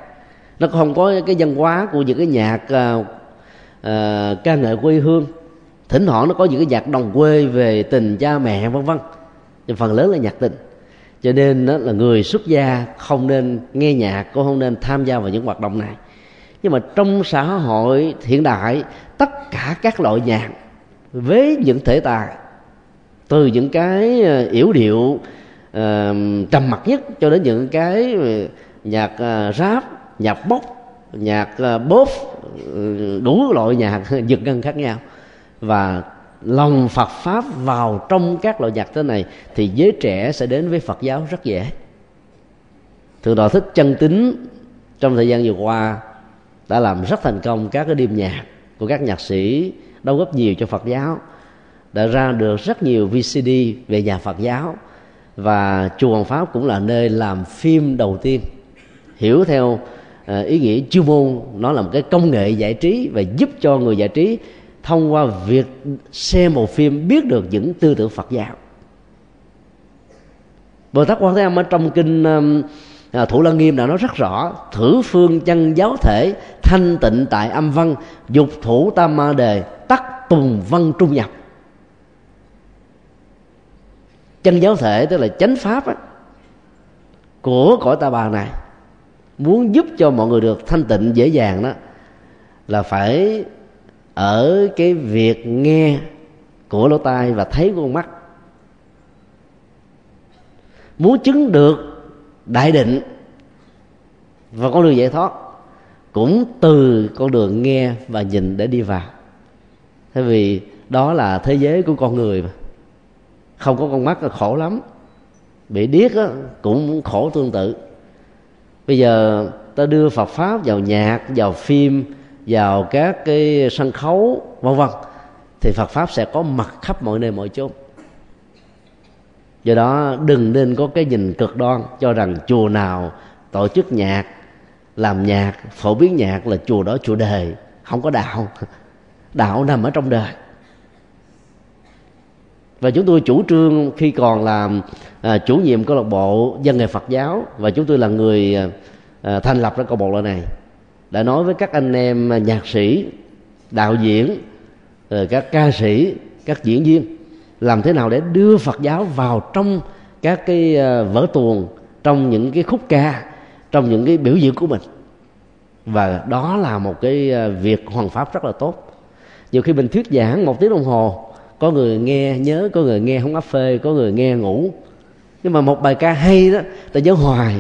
nó không có cái văn hóa của những cái nhạc uh, uh, ca ngợi quê hương. Thỉnh thoảng nó có những cái nhạc đồng quê về tình cha mẹ vân vân. Nhưng phần lớn là nhạc tình. Cho nên đó là người xuất gia không nên nghe nhạc cũng không nên tham gia vào những hoạt động này. Nhưng mà trong xã hội hiện đại tất cả các loại nhạc với những thể tài từ những cái ờ, yểu điệu uh, trầm mặc nhất cho đến những cái ờ, nhạc uh, rap nhạc bốc nhạc uh, bóp ừ, đủ loại nhạc giật gân khác nhau. Và lòng Phật pháp vào trong các loại nhạc thế này thì giới trẻ sẽ đến với Phật giáo rất dễ. Thượng đạo thích chân tính trong thời gian vừa qua đã làm rất thành công các cái đêm nhạc của các nhạc sĩ đóng góp nhiều cho Phật giáo đã ra được rất nhiều VCD về nhà Phật giáo. Và chùa Hoàng Pháp cũng là nơi làm phim đầu tiên. Hiểu theo ờ, ý nghĩa chuyên môn nó là một cái công nghệ giải trí và giúp cho người giải trí thông qua việc xem một phim biết được những tư tưởng Phật giáo. Bồ Tát Quan Thế Âm ở trong kinh à, Thủ Lăng Nghiêm đã nói rất rõ thử phương chân giáo thể thanh tịnh tại âm văn dục thủ tam ma đề tắc tùng văn trung nhập chân giáo thể tức là chánh pháp á, của cõi ta bà này muốn giúp cho mọi người được thanh tịnh dễ dàng đó là phải ở cái việc nghe của lỗ tai và thấy của con mắt. Muốn chứng được đại định và con đường giải thoát cũng từ con đường nghe và nhìn để đi vào. Thế vì đó là thế giới của con người mà không có con mắt là khổ lắm. Bị điếc á, cũng khổ tương tự. Bây giờ ta đưa phật pháp vào nhạc vào phim vào các cái sân khấu vân vân thì phật pháp sẽ có mặt khắp mọi nơi mọi chốn. Do đó đừng nên có cái nhìn cực đoan cho rằng chùa nào tổ chức nhạc làm nhạc phổ biến nhạc là chùa đó chùa đề không có đạo. Đạo nằm ở trong đời và chúng tôi chủ trương khi còn làm à, chủ nhiệm câu lạc bộ dân nghề Phật giáo và chúng tôi là người à, à thành lập ra câu lạc bộ này đã nói với các anh em nhạc sĩ đạo diễn rồi các ca sĩ các diễn viên làm thế nào để đưa Phật giáo vào trong các cái à, vở tuồng trong những cái khúc ca trong những cái biểu diễn của mình. Và đó là một cái à, việc hoàn pháp rất là tốt. Nhiều khi mình thuyết giảng một tiếng đồng hồ có người nghe nhớ, có người nghe không áp phê, có người nghe ngủ. Nhưng mà một bài ca hay đó, ta nhớ hoài.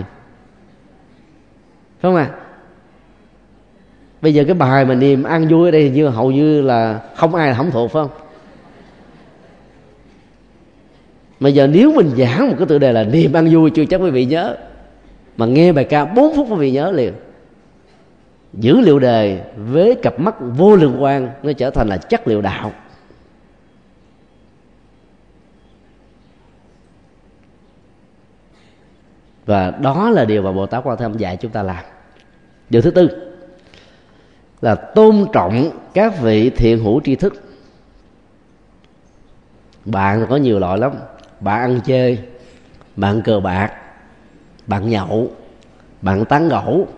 Phải không à bây giờ cái bài mà niềm ăn vui ở đây như hầu như là không ai là không thuộc, phải không? Mà giờ nếu mình giảng một cái tựa đề là niềm ăn vui, chưa chắc quý vị nhớ. Mà nghe bài ca 4 phút quý vị nhớ liền. Dữ liệu đề với cặp mắt vô lượng quan nó trở thành là chất liệu đạo. Và đó là điều mà bồ tát quan thế âm dạy chúng ta làm. Điều thứ tư là tôn trọng các vị thiện hữu tri thức. Bạn có nhiều loại lắm. Bạn ăn chơi, bạn cờ bạc, bạn nhậu, bạn tán gẫu,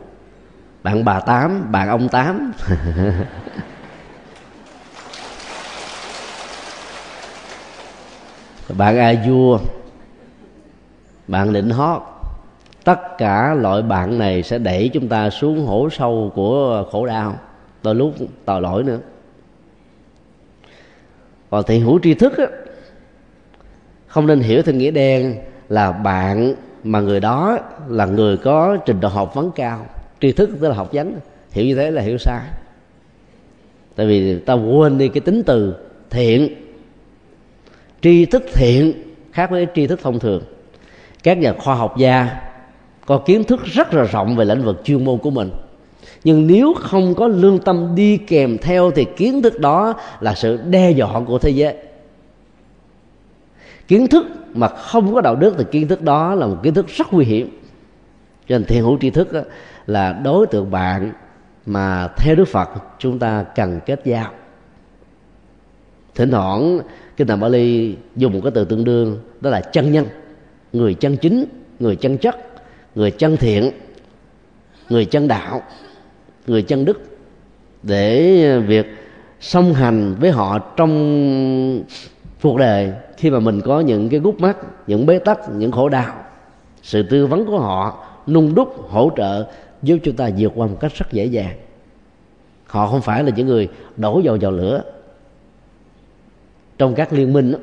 bạn bà tám, bạn ông tám. Bạn a vua, bạn định hót tất cả loại bạn này sẽ đẩy chúng ta xuống hổ sâu của khổ đau. Đôi lúc tội lỗi nữa. Còn thiện hữu tri thức á, không nên hiểu theo nghĩa đen là bạn mà người đó là người có trình độ học vấn cao. Tri thức tức là học vấn. Hiểu như thế là hiểu sai. Tại vì ta quên đi cái tính từ thiện. Tri thức thiện khác với tri thức thông thường. Các nhà khoa học gia có kiến thức rất là rộng về lĩnh vực chuyên môn của mình. Nhưng nếu không có lương tâm đi kèm theo thì kiến thức đó là sự đe dọa của thế giới. Kiến thức mà không có đạo đức thì kiến thức đó là một kiến thức rất nguy hiểm. Cho nên thiện hữu tri thức là đối tượng bạn mà theo đức phật, chúng ta cần kết giao. Thỉnh thoảng, kinh tạng bali dùng một cái từ tương đương, đó là chân nhân, người chân chính, người chân chất người chân thiện, người chân đạo, người chân đức, để việc song hành với họ trong cuộc đời, khi mà mình có những cái gút mắt, những bế tắc, những khổ đau, sự tư vấn của họ, nung đúc, hỗ trợ, giúp chúng ta vượt qua một cách rất dễ dàng. Họ không phải là những người đổ dầu vào lửa. Trong các liên minh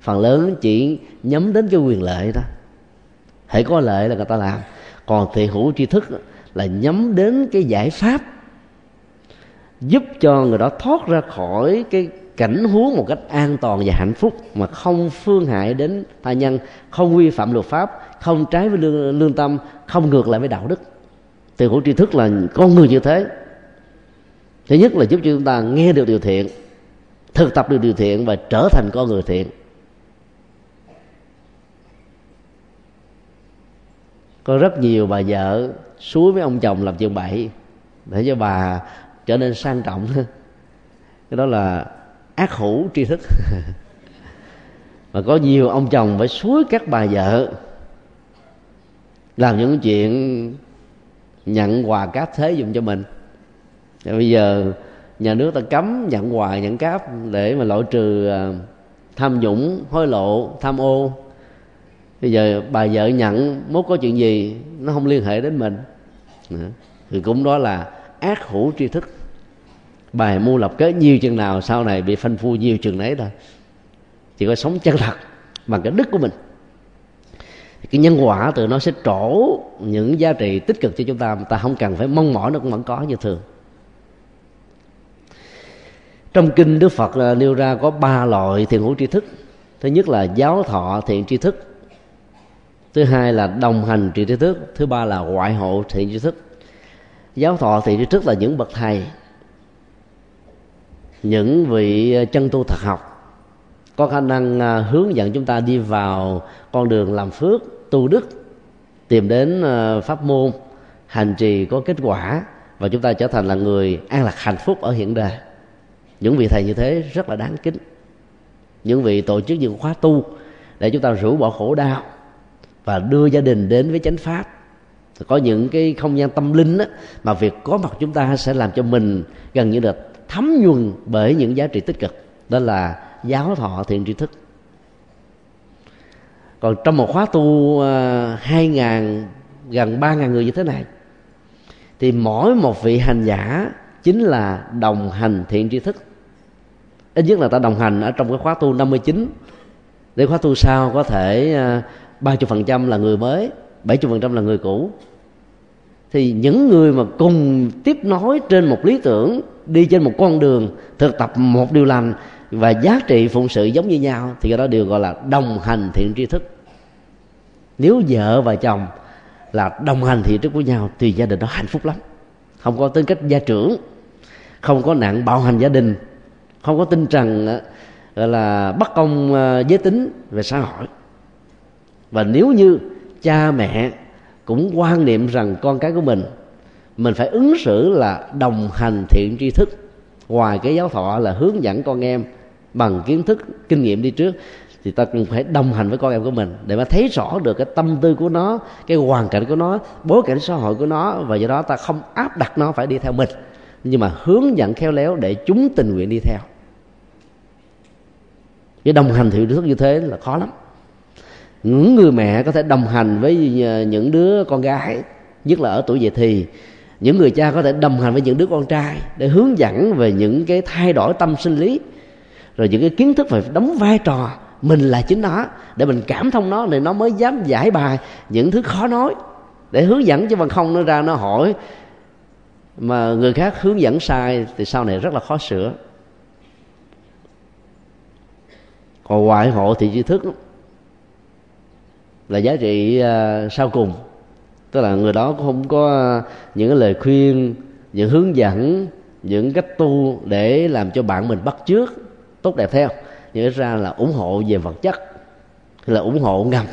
phần lớn chỉ nhắm đến cái quyền lợi đó hãy có lợi là người ta làm còn thiện hữu tri thức là nhắm đến cái giải pháp giúp cho người đó thoát ra khỏi cái cảnh huống một cách an toàn và hạnh phúc mà không phương hại đến tha nhân không vi phạm luật pháp không trái với lương, lương tâm không ngược lại với đạo đức. Thiện hữu tri thức là con người như thế. Thứ nhất là giúp cho chúng ta nghe được điều thiện thực tập được điều thiện và trở thành con người thiện. Có rất nhiều bà vợ suối với ông chồng làm chuyện bậy để cho bà trở nên sang trọng. Cái đó là ác hữu tri thức. Và có nhiều ông chồng phải suối các bà vợ làm những chuyện nhận quà cáp thế dùng cho mình. Và bây giờ nhà nước ta cấm nhận quà nhận cáp để mà loại trừ à, tham nhũng, hối lộ, tham ô bây giờ bà vợ nhận mốt có chuyện gì, nó không liên hệ đến mình. Thì cũng đó là ác hữu tri thức. Bài mưu lập kế nhiều chừng nào sau này bị phanh phu nhiều chừng đấy thôi. Chỉ có sống chân thật bằng cái đức của mình. Cái nhân quả từ nó sẽ trổ những giá trị tích cực cho chúng ta ta không cần phải mong mỏi nó cũng vẫn có như thường. Trong kinh đức phật à, nêu ra có ba loại thiền hữu tri thức. Thứ nhất là giáo thọ thiện tri thức thứ hai là đồng hành trì tri thức. Thứ ba là ngoại hộ thiện tri thức. Giáo thọ thiện tri thức là những bậc thầy, những vị ờ, chân tu thật học, có khả năng ờ, hướng dẫn chúng ta đi vào con đường làm phước, tu đức, tìm đến ờ, pháp môn, hành trì có kết quả và chúng ta trở thành là người an lạc hạnh phúc ở hiện đời những vị thầy như thế rất là đáng kính. Những vị tổ chức những khóa tu để chúng ta rũ bỏ khổ đau và đưa gia đình đến với chánh pháp. Có những cái không gian tâm linh đó, mà việc có mặt chúng ta sẽ làm cho mình gần như là thấm nhuần bởi những giá trị tích cực đó là giáo thọ thiện tri thức. Còn trong một khóa tu à, hai ngàn gần ba ngàn người như thế này thì mỗi một vị hành giả chính là đồng hành thiện tri thức. Ít nhất là ta đồng hành ở trong cái khóa tu 59 để khóa tu sau có thể à, à, ba chục phần trăm là người mới bảy chục phần trăm là người cũ. Thì những người mà cùng tiếp nối trên một lý tưởng đi trên một con đường thực tập một điều lành và giá trị phụng sự giống như nhau thì cái đó đều gọi là đồng hành thiện tri thức. Nếu vợ và chồng là đồng hành thiện thức với nhau thì gia đình đó hạnh phúc lắm. Không có tính cách gia trưởng không có nạn bạo hành gia đình không có tinh trần gọi ờ, là bất công ờ, giới tính về xã hội và nếu như cha mẹ cũng quan niệm rằng con cái của mình mình phải ứng xử là đồng hành thiện tri thức. Ngoài cái giáo thọ là hướng dẫn con em bằng kiến thức, kinh nghiệm đi trước, thì ta cũng phải đồng hành với con em của mình để mà thấy rõ được cái tâm tư của nó, cái hoàn cảnh của nó, bối cảnh xã hội của nó, và do đó ta không áp đặt nó phải đi theo mình, nhưng mà hướng dẫn khéo léo để chúng tình nguyện đi theo. Cái đồng hành thiện tri thức như thế là khó lắm những người mẹ có thể đồng hành với ờ, những đứa con gái, nhất là ở tuổi dậy thì. Những người cha có thể đồng hành với những đứa con trai để hướng dẫn về những cái thay đổi tâm sinh lý. Rồi những cái kiến thức phải đóng vai trò mình là chính nó, để mình cảm thông nó để nó mới dám giải bài những thứ khó nói. Để hướng dẫn chứ bằng không, nó ra nó hỏi. Mà người khác hướng dẫn sai thì sau này rất là khó sửa. Còn ngoại hộ thì tri thức là giá trị uh, sau cùng. Tức là người đó cũng không có à, những cái lời khuyên những hướng dẫn những cách tu để làm cho bạn mình bắt trước tốt đẹp theo nhưng ra là ủng hộ về vật chất là ủng hộ ngầm.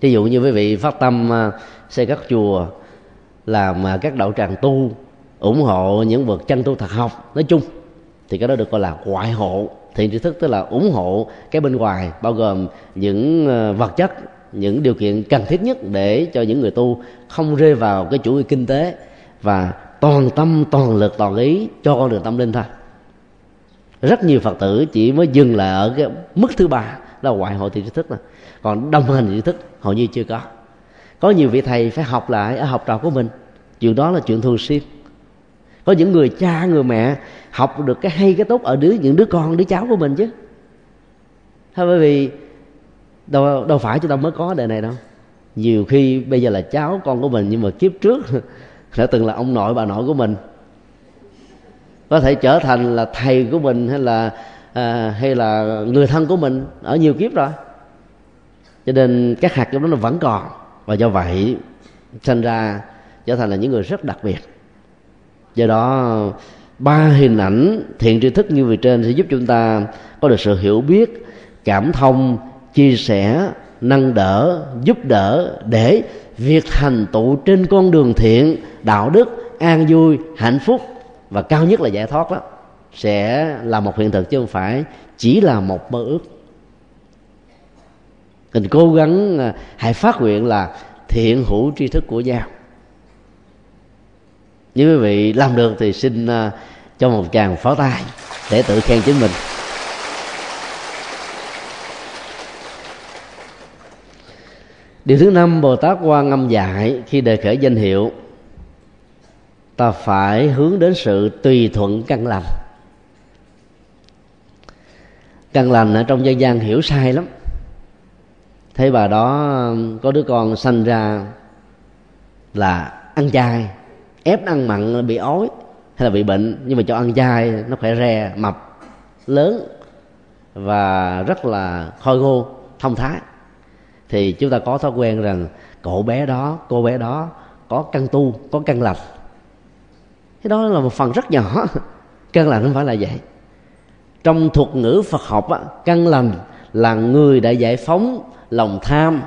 Ví dụ như quý vị phát tâm uh, xây các chùa làm uh, các đạo tràng tu ủng hộ những vật chân tu thật học nói chung thì cái đó được gọi là ngoại hộ thiện tri thức tức là ủng hộ cái bên ngoài, bao gồm những ờ, vật chất, những điều kiện cần thiết nhất để cho những người tu không rơi vào cái chủ nghĩa kinh tế và toàn tâm, toàn lực, toàn ý cho con đường tâm linh thôi. Rất nhiều phật tử chỉ mới dừng lại ở cái mức thứ ba là ngoại hội thiện tri thức này còn đồng hành tri thức hầu như chưa có. Có nhiều vị thầy phải học lại ở học trò của mình. Chuyện đó là chuyện thường xuyên có những người cha người mẹ học được cái hay cái tốt ở đứa những đứa con đứa cháu của mình chứ. Thôi bởi vì đâu đâu phải chúng ta mới có đời này đâu. Nhiều khi bây giờ là cháu con của mình nhưng mà kiếp trước đã từng là ông nội bà nội của mình. Có thể trở thành là thầy của mình hay là à, hay là người thân của mình ở nhiều kiếp rồi. Cho nên các hạt trong đó nó vẫn còn. Và do vậy sinh ra trở thành là những người rất đặc biệt do đó, ba hình ảnh thiện tri thức như vừa trên sẽ giúp chúng ta có được sự hiểu biết, cảm thông, chia sẻ, nâng đỡ, giúp đỡ để việc thành tựu trên con đường thiện, đạo đức, an vui, hạnh phúc và cao nhất là giải thoát đó sẽ là một hiện thực chứ không phải chỉ là một mơ ước. Mình cố gắng à, hãy phát nguyện là thiện hữu tri thức của nhau nếu quý vị làm được thì xin à, cho một chàng pháo tay để tự khen chính mình. Điều thứ năm, bồ tát quan âm dạy khi đề khởi danh hiệu, ta phải hướng đến sự tùy thuận căn lành. Căn lành ở trong dân gian hiểu sai lắm. Thế bà đó, có đứa con sanh ra là ăn chay ép ăn mặn bị ói hay là bị bệnh nhưng mà cho ăn chay nó khỏe re mập lớn và rất là khôi ngô thông thái. Thì chúng ta có thói quen rằng cậu bé đó cô bé đó có căn tu có căn lành. Cái đó là một phần rất nhỏ. Căn lành không phải là vậy. Trong thuật ngữ phật học á, căn lành là người đã giải phóng lòng tham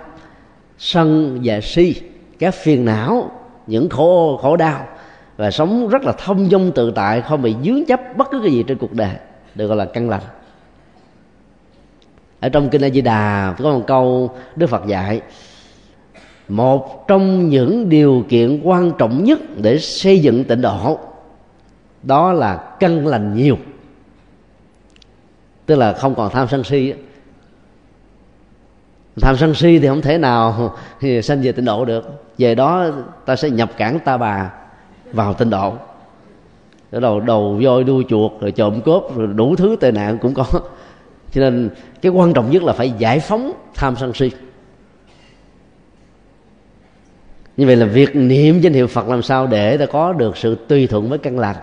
sân và si các phiền não những khổ khổ đau. Và sống rất là thông dong tự tại, không bị dướng chấp bất cứ cái gì trên cuộc đời, được gọi là căn lành. Ở trong kinh A Di Đà có một câu Đức Phật dạy, một trong những điều kiện quan trọng nhất để xây dựng tịnh độ, đó là căn lành nhiều. Tức là không còn tham sân si tham sân si thì không thể nào thì sanh về tịnh độ được. Về đó ta sẽ nhập cản ta bà vào tịnh độ. Rồi đầu đầu voi đuôi chuột, rồi trộm cướp, rồi đủ thứ tệ nạn cũng có. Cho nên cái quan trọng nhất là phải giải phóng tham sân si. Như vậy là việc niệm danh hiệu phật làm sao để ta có được sự tùy thuận với căn lành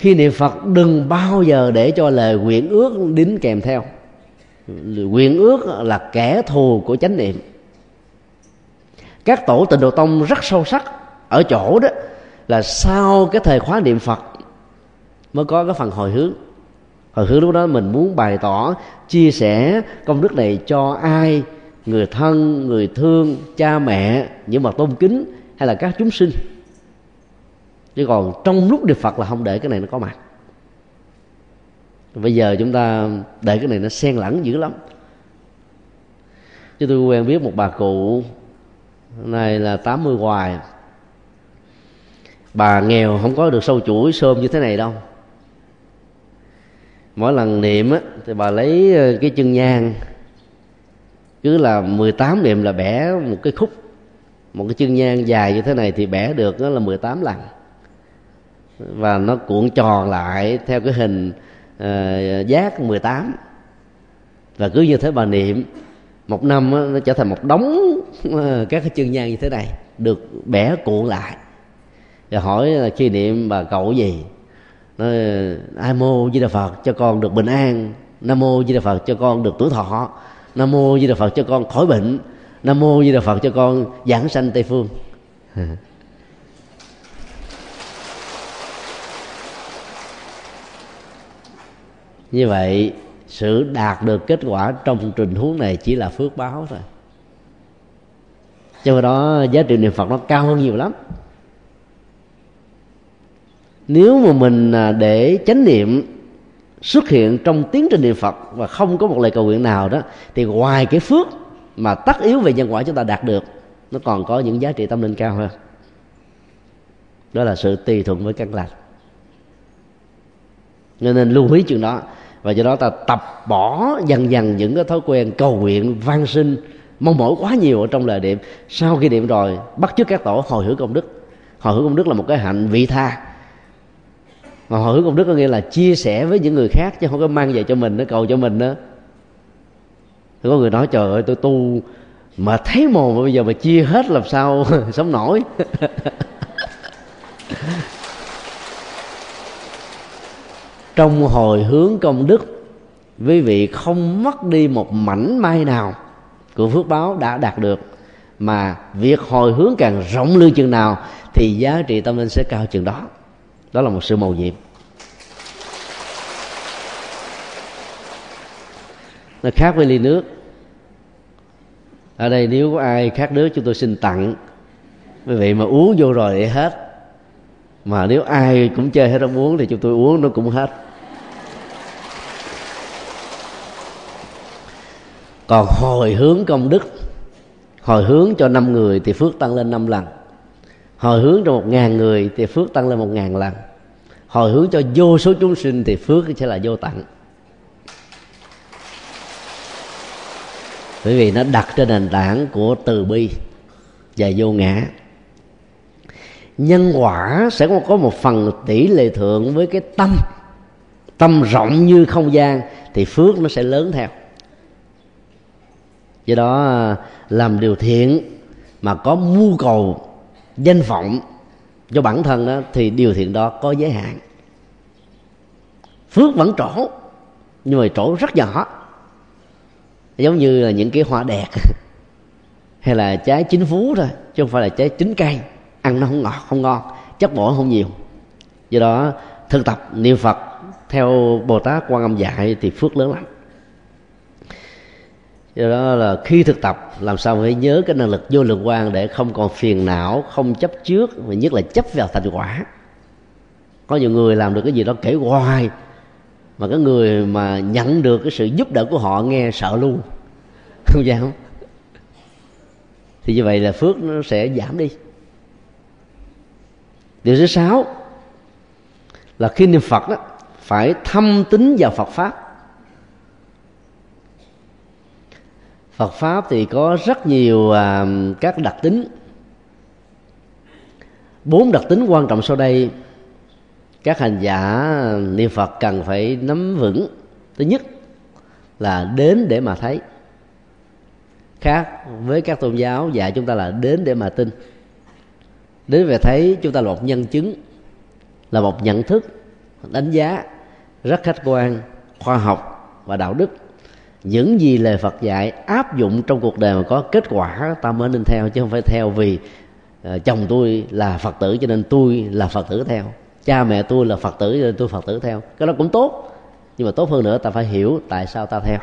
khi niệm phật đừng bao giờ để cho lời nguyện ước đính kèm theo quyền ước là kẻ thù của chánh niệm. Các tổ tịnh độ tông rất sâu sắc ở chỗ đó là sau cái thời khóa niệm phật mới có cái phần hồi hướng. Hồi hướng lúc đó mình muốn bày tỏ, chia sẻ công đức này cho ai? Người thân, người thương, cha mẹ, những bậc tôn kính hay là các chúng sinh? Chứ còn trong lúc niệm phật là không để cái này nó có mặt bây giờ chúng ta để cái này nó xen lẫn dữ lắm. Chứ tôi quen biết một bà cụ này là 80 hoài. Bà nghèo, không có được sâu chuỗi sơm như thế này đâu. Mỗi lần niệm á, thì bà lấy ờ, cái chân nhang, cứ là 18 niệm là bẻ một cái khúc, một cái chân nhang dài như thế này thì bẻ được đó là 18 lần. Và nó cuộn tròn lại theo cái hình uh, giác 18 và cứ như thế bà niệm một năm đó, nó trở thành một đống ờ, các cái chân nhan như thế này được bẻ cuộn lại. Và hỏi là khi niệm bà cậu gì? Nói ai mô di đà phật cho con được bình an. Nam mô di đà phật cho con được tuổi thọ. Nam mô di đà phật cho con khỏi bệnh. Nam mô di đà phật cho con giảng sanh tây phương. như vậy, sự đạt được kết quả trong trình huống này chỉ là phước báo thôi. Cho đó, giá trị niệm phật nó cao hơn nhiều lắm. Nếu mà mình à, để chánh niệm xuất hiện trong tiến trình niệm phật và không có một lời cầu nguyện nào đó, thì ngoài cái phước mà tất yếu về nhân quả chúng ta đạt được, nó còn có những giá trị tâm linh cao hơn. Đó là sự tùy thuận với căn lành. Cho nên lưu ý chuyện đó và do đó ta tập bỏ dần dần những cái thói quen cầu nguyện, van sinh mong mỏi quá nhiều ở trong lời niệm. Sau khi niệm rồi, bắt chước các tổ, hồi hướng công đức. Hồi hướng công đức là một cái hạnh vị tha. Mà hồi hướng công đức có nghĩa là chia sẻ với những người khác chứ không có mang về cho mình nó cầu cho mình đó thì có người nói, trời ơi, tôi tu mà thấy mồm mà bây giờ mà chia hết làm sao sống nổi. trong hồi hướng công đức, quý vị không mất đi một mảnh may nào của phước báo đã đạt được, mà việc hồi hướng càng rộng lưu chừng nào thì giá trị tâm linh sẽ cao chừng đó. Đó là một sự mầu nhiệm. Nó khác với ly nước. Ở đây nếu có ai khác nước, chúng tôi xin tặng. Quý vị mà uống vô rồi thì hết. Mà nếu ai cũng chơi hết không uống thì chúng tôi uống nó cũng hết. Còn hồi hướng công đức, hồi hướng cho năm người thì phước tăng lên năm lần. Hồi hướng cho một ngàn người thì phước tăng lên một ngàn lần. Hồi hướng cho vô số chúng sinh thì phước sẽ là vô tận. Bởi vì nó đặt trên nền tảng của từ bi và vô ngã. Nhân quả sẽ có một phần tỷ lệ thượng với cái tâm. Tâm rộng như không gian thì phước nó sẽ lớn theo do đó à, làm điều thiện mà có mưu cầu danh vọng cho bản thân đó, thì điều thiện đó có giới hạn. Phước vẫn trổ nhưng mà trổ rất nhỏ. Giống như là những cái hoa đẹp hay là trái chín phú thôi chứ không phải là trái chín cây. Ăn nó không ngọt không ngon chất bổ không nhiều. Do đó thực tập niệm phật theo bồ tát quan âm dạy thì phước lớn lắm do đó là khi thực tập, làm sao phải nhớ cái năng lực vô lượng quan để không còn phiền não, không chấp trước và nhất là chấp vào thành quả. Có nhiều người làm được cái gì đó kể hoài, mà cái người mà nhận được cái sự giúp đỡ của họ nghe sợ luôn. Không sao thì như vậy là phước nó sẽ giảm đi. Điều thứ sáu là khi niệm phật đó, phải thâm tín vào phật pháp. Phật pháp thì có rất nhiều à, các đặc tính. Bốn đặc tính quan trọng sau đây các hành giả niệm Phật cần phải nắm vững. Thứ nhất là đến để mà thấy. Khác với các tôn giáo dạy chúng ta là đến để mà tin. Đến về thấy chúng ta là một nhân chứng là một nhận thức đánh giá rất khách quan khoa học và đạo đức những gì lời Phật dạy áp dụng trong cuộc đời mà có kết quả ta mới nên theo chứ không phải theo vì uh, chồng tôi là Phật tử cho nên tôi là Phật tử theo. Cha mẹ tôi là Phật tử cho nên tôi Phật tử theo. Cái đó cũng tốt nhưng mà tốt hơn nữa ta phải hiểu tại sao ta theo.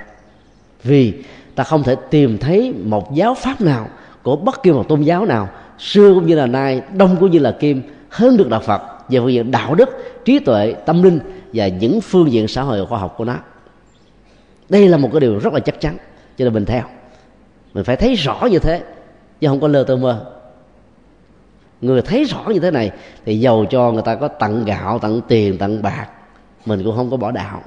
Vì ta không thể tìm thấy một giáo pháp nào của bất kỳ một tôn giáo nào xưa cũng như là nay đông cũng như là kim hơn được đạo Phật. Về phương diện đạo đức trí tuệ tâm linh và những phương diện xã hội khoa học của nó đây là một cái điều rất là chắc chắn, cho nên mình theo. Mình phải thấy rõ như thế, chứ không có lơ tơ mơ. Người thấy rõ như thế này thì giàu cho người ta có tặng gạo, tặng tiền, tặng bạc. Mình cũng không có bỏ đạo.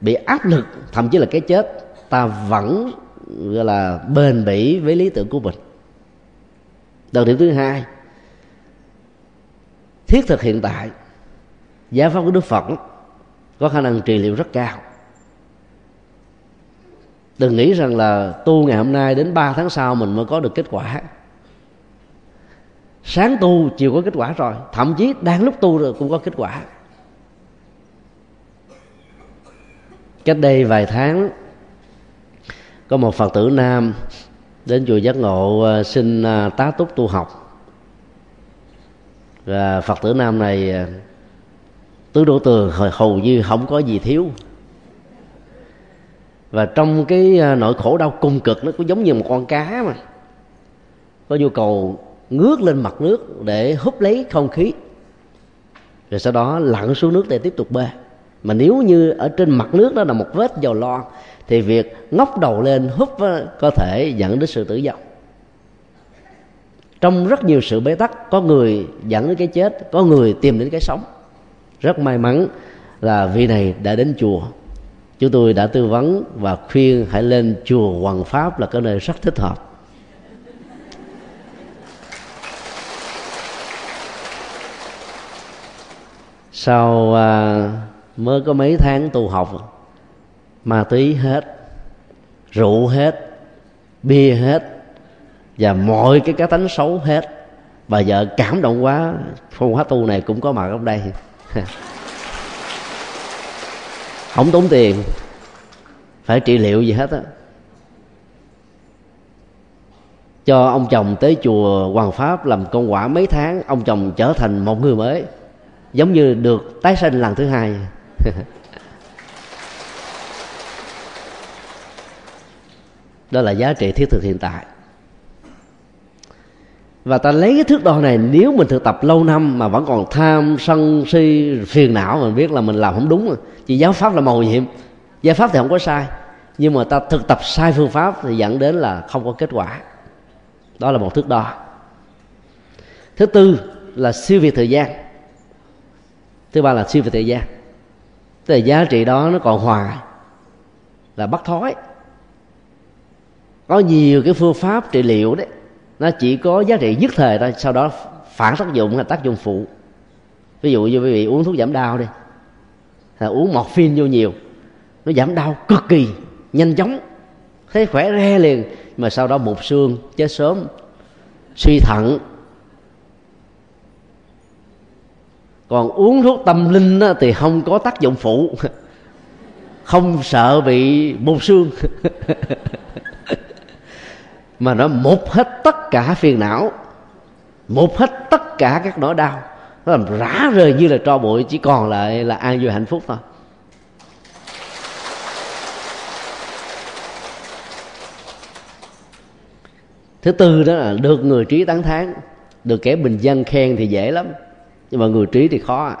Bị áp lực, thậm chí là cái chết, ta vẫn, gọi là, bền bỉ với lý tưởng của mình. Đặc điểm thứ hai, thiết thực hiện tại. Giá pháp của đức phật có khả năng trị liệu rất cao đừng nghĩ rằng là tu ngày hôm nay đến 3 tháng sau mình mới có được kết quả. Sáng tu, chiều có kết quả rồi. Thậm chí đang lúc tu rồi cũng có kết quả. Cách đây vài tháng, có một phật tử nam đến chùa giác ngộ ờ, xin ờ, tá túc tu học. Và phật tử nam này ờ, tứ đổ tường hầu như không có gì thiếu và trong cái à, nỗi khổ đau cung cực, nó cũng giống như một con cá mà. Có nhu cầu ngước lên mặt nước để hút lấy không khí. Rồi sau đó lặn xuống nước để tiếp tục bơi mà nếu như ở trên mặt nước đó là một vết dầu loang thì việc ngóc đầu lên hút à, có thể dẫn đến sự tử vong. Trong rất nhiều sự bế tắc, có người dẫn đến cái chết, có người tìm đến cái sống. Rất may mắn là vị này đã đến chùa chúng tôi đã tư vấn và khuyên hãy lên chùa Hoàng Pháp là cái nơi rất thích hợp. Sau à, mới có mấy tháng tu học ma túy hết rượu hết bia hết và mọi cái cá tánh xấu hết. Bà vợ cảm động quá phong hóa tu này cũng có mặt ở đây. không tốn tiền. Phải trị liệu gì hết á. Cho ông chồng tới chùa hoàng pháp làm công quả mấy tháng, ông chồng trở thành một người mới. Giống như được tái sinh lần thứ hai. Đó là giá trị thiết thực hiện tại và ta lấy cái thước đo này, nếu mình thực tập lâu năm mà vẫn còn tham, sân si, phiền não mình biết là mình làm không đúng. Rồi chỉ giáo pháp là màu nhiệm. Giáo pháp thì không có sai. Nhưng mà ta thực tập sai phương pháp thì dẫn đến là không có kết quả. Đó là một thước đo. Thứ tư là siêu việt thời gian. Thứ ba là siêu việt thời gian. Tức là giá trị đó nó còn hoài là bắt thói. Có nhiều cái phương pháp trị liệu đấy nó chỉ có giá trị nhất thời thôi, sau đó phản tác dụng hay tác dụng phụ. Ví dụ như quý vị uống thuốc giảm đau đi, là uống một vô nhiều, nó giảm đau cực kỳ, nhanh chóng, thấy khỏe re liền. Mà sau đó một xương, chết sớm, suy thận. Còn uống thuốc tâm linh thì không có tác dụng phụ. Không sợ bị một xương. mà nó một hết tất cả phiền não một hết tất cả các nỗi đau. Nó làm rã rời như là tro bụi, chỉ còn lại là an vui hạnh phúc thôi. Thứ tư đó là được người trí tán thán. Được kẻ bình dân khen thì dễ lắm, nhưng mà người trí thì khó. À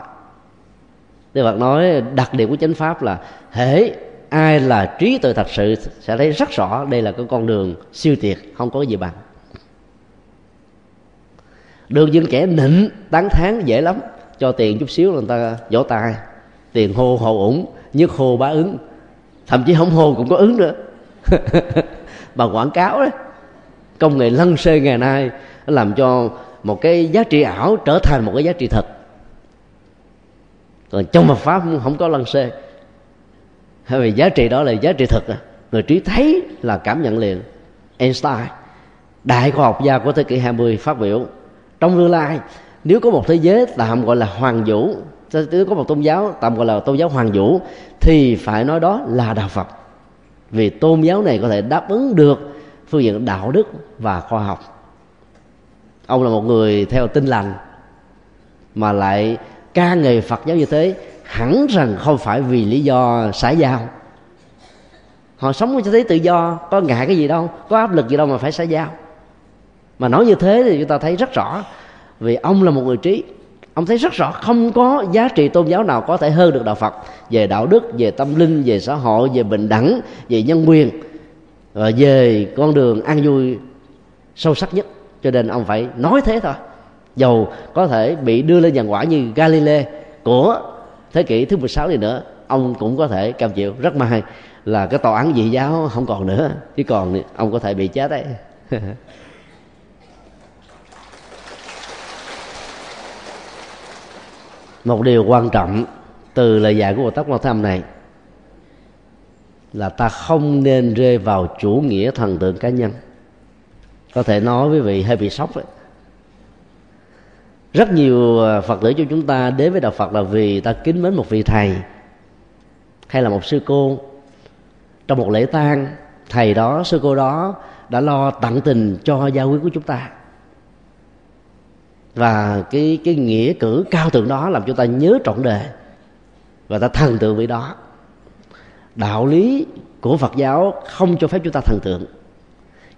Đức Phật nói đặc điểm của chánh pháp là hễ ai là trí tuệ thật sự sẽ thấy rất rõ đây là cái con đường siêu tuyệt không có gì bằng. Được những kẻ nịnh, tán thán dễ lắm, cho tiền chút xíu là người ta vỗ tay. Tiền hô hậu ủng nhất hô bá ứng. Thậm chí không hô cũng có ứng nữa. Mà quảng cáo đấy, công nghệ lân xê ngày nay làm cho một cái giá trị ảo trở thành một cái giá trị thật. Còn trong Phật pháp không có lân xê vì giá trị đó là giá trị thực à. người trí thấy là cảm nhận liền. Einstein, đại khoa học gia của thế kỷ 20 phát biểu, trong tương lai, nếu có một thế giới tạm gọi là hoàng vũ nếu có một tôn giáo tạm gọi là tôn giáo hoàng vũ, thì phải nói đó là đạo phật. Vì tôn giáo này có thể đáp ứng được phương diện đạo đức và khoa học. Ông là một người theo tinh lành, mà lại ca nghề phật giáo như thế hẳn rằng không phải vì lý do xã giao. Họ sống cho thấy tự do, có ngại cái gì đâu, có áp lực gì đâu mà phải xã giao. Mà nói như thế thì chúng ta thấy rất rõ, vì ông là một người trí. Ông thấy rất rõ không có giá trị tôn giáo nào có thể hơn được đạo phật, về đạo đức, về tâm linh, về xã hội, về bình đẳng, về nhân quyền, và về con đường an vui sâu sắc nhất. Cho nên ông phải nói thế thôi. Dầu có thể bị đưa lên giàn quả như Galilee của thế kỷ thứ 16 này nữa, ông cũng có thể cam chịu. Rất may là cái tòa án dị giáo không còn nữa. Chứ còn ông có thể bị chết đấy. Một điều quan trọng từ lời dạy của Bồ Tát Quan Tham này là ta không nên rơi vào chủ nghĩa thần tượng cá nhân. Có thể nói với vị hơi bị sốc đấy rất nhiều ờ, phật tử cho chúng ta đến với đạo phật là vì ta kính mến một vị thầy hay là một sư cô. Trong một lễ tang, thầy đó, sư cô đó đã lo tặng tình cho gia quyến của chúng ta. Và cái cái nghĩa cử cao thượng đó làm chúng ta nhớ trọn đời và ta thần tượng vị đó. Đạo lý của phật giáo không cho phép chúng ta thần tượng.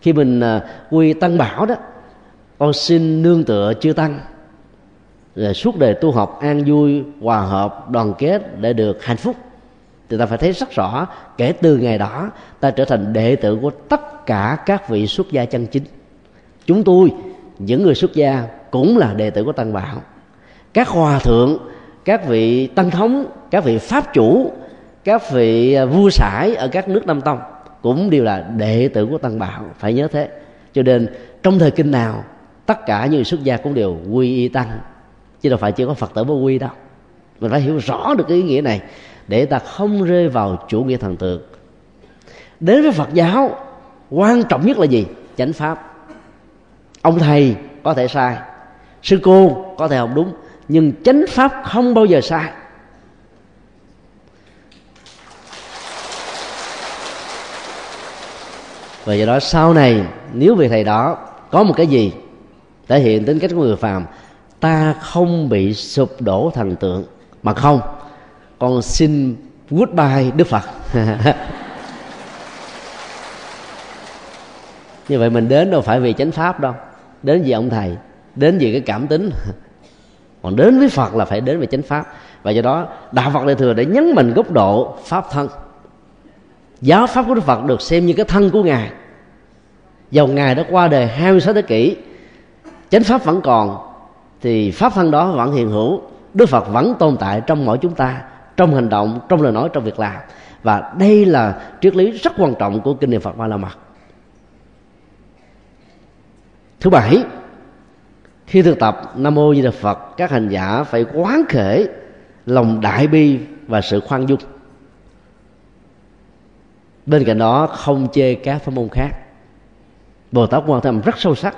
Khi mình ờ, quy tăng bảo đó, con xin nương tựa chưa tăng rồi suốt đời tu học an vui, hòa hợp, đoàn kết để được hạnh phúc. Thì ta phải thấy rất rõ, kể từ ngày đó, ta trở thành đệ tử của tất cả các vị xuất gia chân chính. Chúng tôi, những người xuất gia cũng là đệ tử của tăng bảo. Các hòa thượng, các vị tăng thống, các vị pháp chủ, các vị à, vua sải ở các nước nam tông cũng đều là đệ tử của tăng bảo, phải nhớ thế. Cho nên, trong thời kinh nào, tất cả những xuất gia cũng đều quy y tăng chứ đâu phải chỉ có phật tử vô quy đâu. Mình phải hiểu rõ được cái ý nghĩa này để ta không rơi vào chủ nghĩa thần tượng. Đến với phật giáo, quan trọng nhất là gì? Chánh pháp. Ông thầy có thể sai, sư cô có thể không đúng, nhưng chánh pháp không bao giờ sai. Và do đó sau này, nếu vị thầy đó có một cái gì thể hiện tính cách của người phàm ta không bị sụp đổ thần tượng. Mà không, con xin goodbye đức phật. Như vậy mình đến đâu phải vì chánh pháp đâu. Đến vì ông thầy, đến vì cái cảm tính. Còn đến với phật là phải đến về chánh pháp. Và do đó, đạo phật đại thừa để nhấn mình góc độ pháp thân. Giáo pháp của đức phật được xem như cái thân của ngài. Dầu ngài đã qua đời 26 thế kỷ, chánh pháp vẫn còn thì pháp thân đó vẫn hiện hữu, đức phật vẫn tồn tại trong mỗi chúng ta, trong hành động, trong lời nói, trong việc làm. Và đây là triết lý rất quan trọng của kinh niệm phật ba la mật. Thứ bảy, khi thực tập, nam mô di đà phật, các hành giả phải quán khể lòng đại bi và sự khoan dung. Bên cạnh đó, không chê các pháp môn khác. Bồ tát quan tâm rất sâu sắc,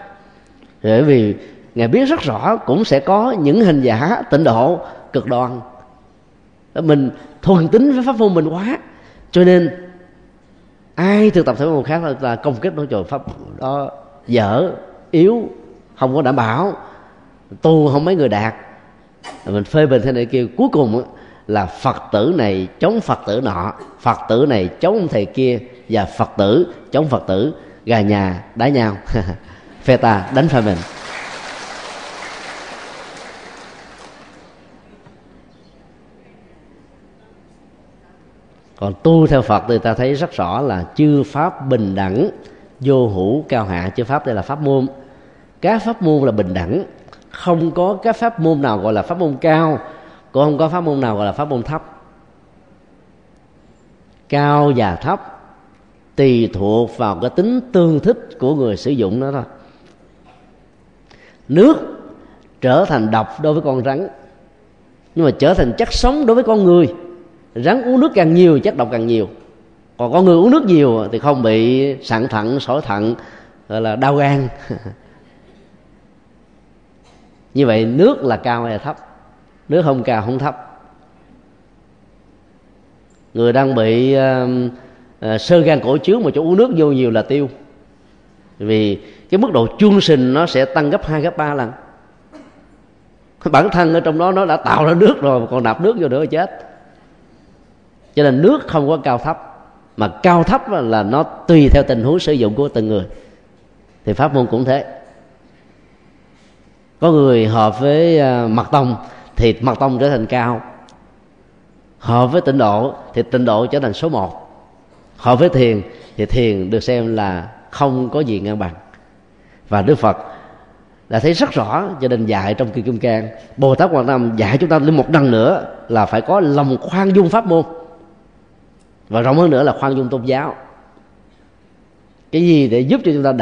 bởi vì ngài biết rất rõ cũng sẽ có những hình giả tịnh độ cực đoan. Mình thuần tính với pháp môn mình quá. Cho nên, ai thực tập thể môn khác là công kích đối trời pháp đó dở, yếu, không có đảm bảo, tu không mấy người đạt. Mình phê bình thế này kia, cuối cùng là phật tử này chống phật tử nọ, phật tử này chống thầy kia, và phật tử chống phật tử, gà nhà, đá nhau. Phe ta đánh phe mình còn tu theo phật thì ta thấy rất rõ là chư pháp bình đẳng, vô hữu cao hạ. Chư pháp đây là pháp môn. Các pháp môn là bình đẳng. Không có các pháp môn nào gọi là pháp môn cao, cũng không có pháp môn nào gọi là pháp môn thấp. Cao và thấp tùy thuộc vào cái tính tương thích của người sử dụng nó thôi. Nước trở thành độc đối với con rắn, nhưng mà trở thành chất sống đối với con người rắn uống nước càng nhiều chất độc càng nhiều. Còn con người uống nước nhiều thì không bị sạn thận sỏi thận gọi là đau gan. Như vậy nước là cao hay là thấp? Nước không cao không thấp. Người đang bị uh, uh, sơ gan cổ chứa mà chỗ uống nước vô nhiều là tiêu. Vì cái mức độ chuông sình nó sẽ tăng gấp hai gấp ba lần. Bản thân ở trong đó nó đã tạo ra nước rồi còn nạp nước vô nữa chết cho nên nước không có cao thấp, mà cao thấp là nó tùy theo tình huống sử dụng của từng người. Thì pháp môn cũng thế. Có người hợp với à, mặt mật tông thì mật tông trở thành cao, hợp với tịnh độ thì tịnh độ trở thành số một, hợp với thiền thì thiền được xem là không có gì ngang bằng. Và đức phật đã thấy rất rõ cho nên dạy trong kinh kim cang, bồ tát quan tâm dạy chúng ta lên một đằng nữa là phải có lòng khoan dung pháp môn và rộng hơn nữa là khoan dung tôn giáo. Cái gì để giúp cho chúng ta đạt